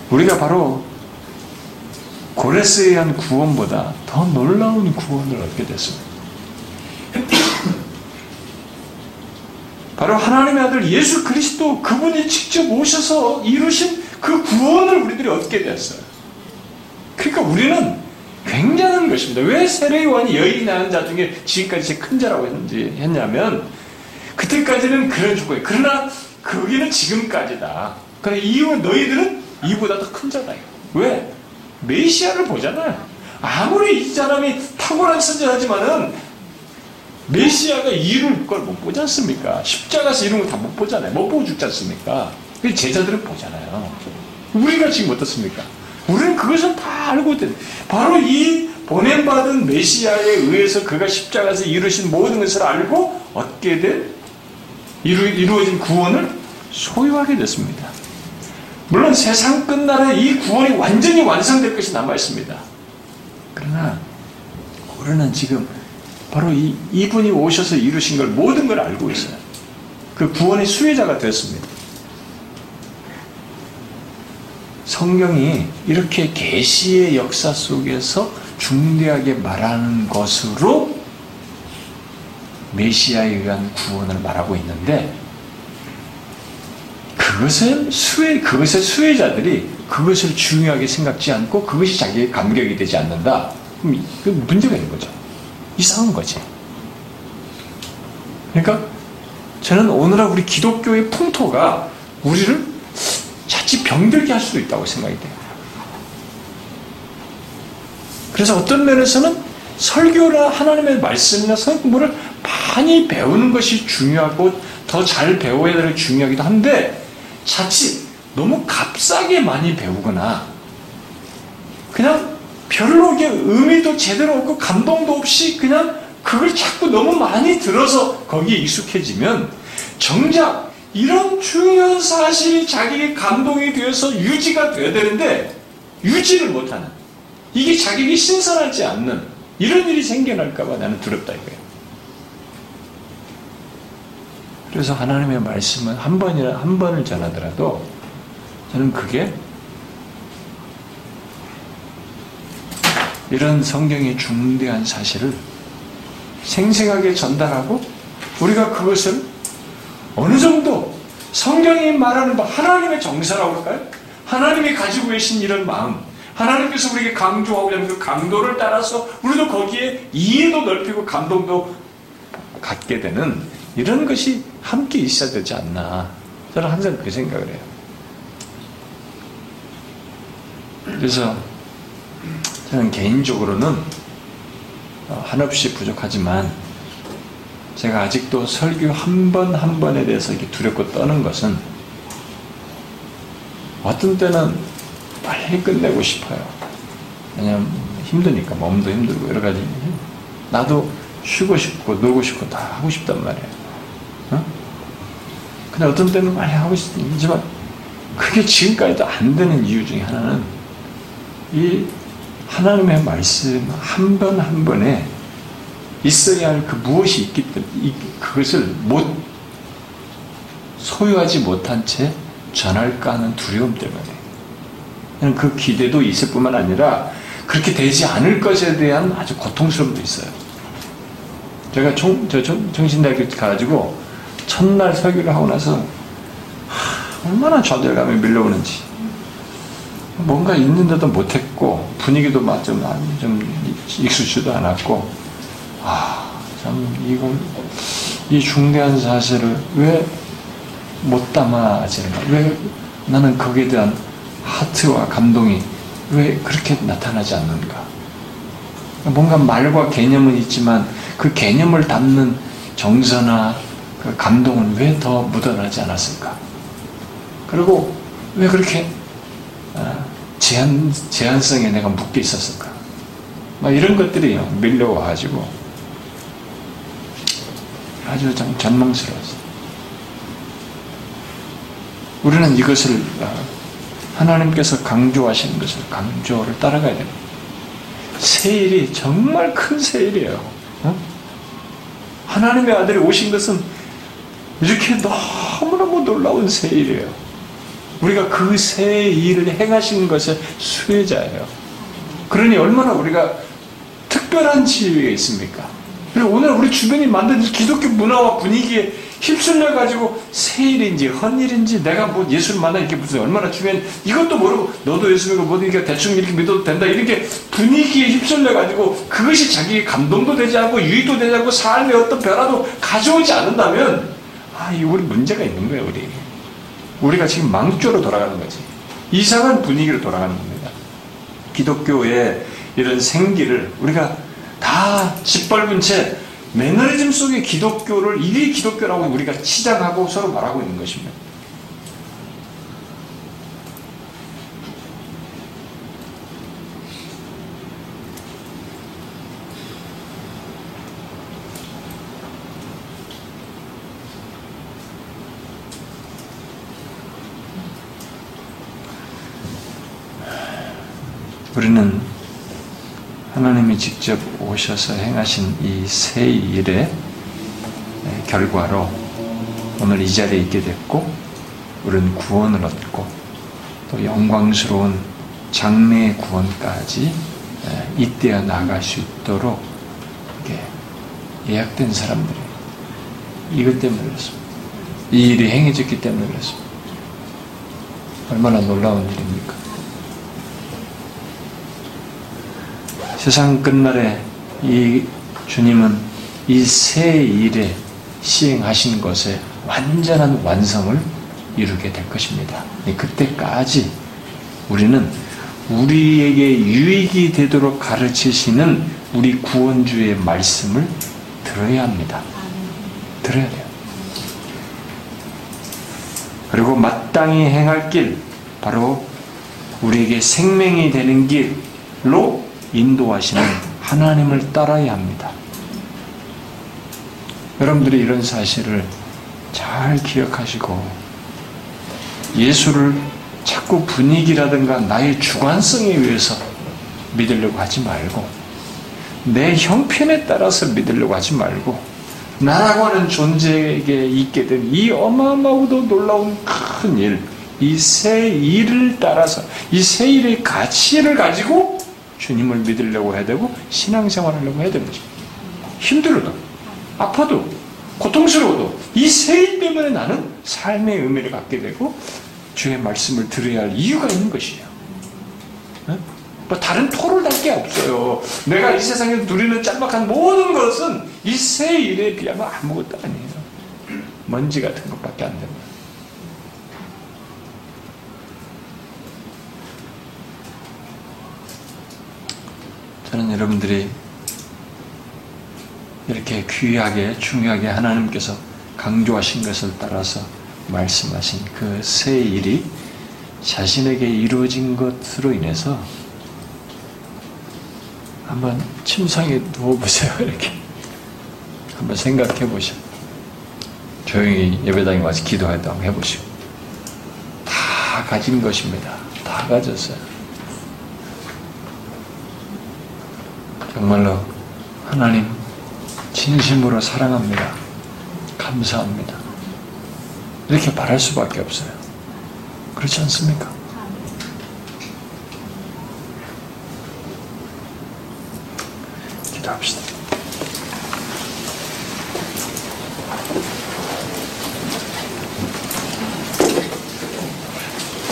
우리가 바로 고레스에 의한 구원보다 더 놀라운 구원을 얻게 됐습니다. 바로 하나님의 아들 예수 그리스도 그분이 직접 오셔서 이루신 그 구원을 우리들이 얻게 됐어요. 그러니까 우리는 굉장한 것입니다. 왜 세례요한이 여인이 낳은 자 중에 지금까지 제일 큰 자라고 했는지 했냐면 그때까지는 그런 조건이 그러나 거기는 지금까지다. 그러나 이유는 너희들은 이보다 더 큰 자다. 왜? 메시아를 보잖아요. 아무리 이 사람이 탁월한 선지자지만은 메시아가 이룰 걸 못 보지 않습니까? 십자가에서 이룬 거다 못 보잖아요. 못 보고 죽지 않습니까? 제자들은 보잖아요. 우리가 지금 어떻습니까? 우리는 그것을 다 알고 있대. 바로 이 보냄받은 메시아에 의해서 그가 십자가에서 이루신 모든 것을 알고 얻게 된 이루, 이루어진 구원을 소유하게 됐습니다. 물론 세상 끝날에 이 구원이 완전히 완성될 것이 남아 있습니다. 그러나 우리는 지금 바로 이, 이분이 오셔서 이루신 걸 모든 걸 알고 있어요. 그 구원의 수혜자가 됐습니다. 성경이 이렇게 계시의 역사 속에서 중대하게 말하는 것으로 메시아에 의한 구원을 말하고 있는데 그것을 수혜 그것의 수혜자들이 그것을 중요하게 생각지 않고 그것이 자기의 감격이 되지 않는다. 그럼 그 문제가 있는 거죠. 이상한 거지. 그러니까 저는 오늘날 우리 기독교의 풍토가 우리를 자칫 병들게 할 수도 있다고 생각이 돼요. 그래서 어떤 면에서는 설교나 하나님의 말씀이나 성공부를 많이 배우는 것이 중요하고 더 잘 배워야 되는 중요하기도 한데 자칫 너무 값싸게 많이 배우거나 그냥 별로 의미도 제대로 없고 감동도 없이 그냥 그걸 자꾸 너무 많이 들어서 거기에 익숙해지면 정작 이런 중요한 사실이 자기의 감동이 되어서 유지가 돼야 되는데 유지를 못하는 이게 자기에게 신선하지 않는 이런 일이 생겨날까봐 나는 두렵다 이거예요. 그래서 하나님의 말씀은 한 번이나 한 번을 전하더라도 저는 그게 이런 성경의 중대한 사실을 생생하게 전달하고 우리가 그것을 어느 정도 성경이 말하는 바 하나님의 정서라고 할까요? 하나님이 가지고 계신 이런 마음 하나님께서 우리에게 강조하고자 하는 그 강도를 따라서 우리도 거기에 이해도 넓히고 감동도 갖게 되는 이런 것이 함께 있어야 되지 않나 저는 항상 그 생각을 해요. 그래서 저는 개인적으로는 어, 한없이 부족하지만 제가 아직도 설교 한 번 한 번에 대해서 이렇게 두렵고 떠는 것은 어떤 때는 빨리 끝내고 싶어요. 왜냐면 힘드니까 몸도 힘들고 여러 가지 나도 쉬고 싶고 놀고 싶고 다 하고 싶단 말이에요. 어? 근데 어떤 때는 많이 하고 싶지만 그게 지금까지도 안 되는 이유 중에 하나는 이 하나님의 말씀 한번한 번에 있어야 할 그 무엇이 있기 때문에 그것을 못 소유하지 못한 채 전할까 하는 두려움 때문에 그 기대도 있을 뿐만 아니라 그렇게 되지 않을 것에 대한 아주 고통스러움도 있어요. 제가 정, 저 정신대학교 가가지고 첫날 설교를 하고 나서 하, 얼마나 좌절감이 밀려오는지. 뭔가 있는데도 못했고 분위기도 좀, 좀 익숙지도 않았고 아참 이걸 이 중대한 사실을 왜 못 담아지는가? 왜 나는 거기에 대한 하트와 감동이 왜 그렇게 나타나지 않는가? 뭔가 말과 개념은 있지만 그 개념을 담는 정서나 그 감동은 왜 더 묻어나지 않았을까? 그리고 왜 그렇게 어, 제한, 제한성에 내가 묶여 있었을까? 막 이런 것들이 밀려와가지고 아주 좀 전망스러웠어요. 우리는 이것을 어, 하나님께서 강조하시는 것을 강조를 따라가야 됩니다. 세일이 정말 큰 세일이에요. 어? 하나님의 아들이 오신 것은 이렇게 너무너무 놀라운 세일이에요. 우리가 그 세일을 행하신 것의 수혜자예요. 그러니 얼마나 우리가 특별한 지위가 있습니까? 그리고 오늘 우리 주변이 만든 기독교 문화와 분위기에 휩쓸려 가지고 세일인지 헌일인지 내가 뭐 예수를 만나 이렇게 무슨 얼마나 주변 이것도 모르고 너도 예수 믿고 이렇게 대충 이렇게 믿어도 된다 이렇게 분위기에 휩쓸려 가지고 그것이 자기 감동도 되지 않고 유익도 되지 않고 삶의 어떤 변화도 가져오지 않는다면 아, 이 우리 문제가 있는 거예요, 우리. 우리가 지금 망조로 돌아가는 거지. 이상한 분위기로 돌아가는 겁니다. 기독교의 이런 생기를 우리가 다 짓밟은 채 매너리즘 속의 기독교를 이게 기독교라고 우리가 치장하고 서로 말하고 있는 것입니다. 우리는 하나님이 직접 오셔서 행하신 이새 일의 결과로 오늘 이 자리에 있게 됐고, 우리는 구원을 얻고, 또 영광스러운 장래의 구원까지 이때야 나갈 수 있도록 예약된 사람들이 이것 때문에 그렇습니다. 이 일이 행해졌기 때문에 그렇습니다. 얼마나 놀라운 일입니까? 세상 끝날에 이 주님은 이새 일에 시행하신 것에 완전한 완성을 이루게 될 것입니다. 그때까지 우리는 우리에게 유익이 되도록 가르치시는 우리 구원주의 말씀을 들어야 합니다. 들어야 돼요. 그리고 마땅히 행할 길, 바로 우리에게 생명이 되는 길로 인도하시는 하나님을 따라야 합니다. 여러분들이 이런 사실을 잘 기억하시고 예수를 자꾸 분위기라든가 나의 주관성에 의해서 믿으려고 하지 말고 내 형편에 따라서 믿으려고 하지 말고 나라고 하는 존재에게 있게 된 이 어마어마하고도 놀라운 큰 일, 이 새 일을 따라서 이 새 일의 가치를 가지고 주님을 믿으려고 해야 되고 신앙생활 하려고 해야 되는 거죠. 힘들어도 아파도 고통스러워도 이 세 일 때문에 나는 삶의 의미를 갖게 되고 주의 말씀을 들어야 할 이유가 있는 것이에요. 뭐 다른 토를 달게 없어요. 내가 이 세상에 누리는 짤막한 모든 것은 이새 일에 비하면 아무것도 아니에요. 먼지 같은 것밖에 안 됩니다. 저는 여러분들이 이렇게 귀하게 중요하게 하나님께서 강조하신 것을 따라서 말씀하신 그 새 일이 자신에게 이루어진 것으로 인해서 한번 침상에 누워보세요. 이렇게 한번 생각해 보시오. 조용히 예배당에 와서 기도하다 해보시오. 다 가진 것입니다. 다 가졌어요. 정말로 하나님 진심으로 사랑합니다. 감사합니다. 이렇게 말할 수밖에 없어요. 그렇지 않습니까?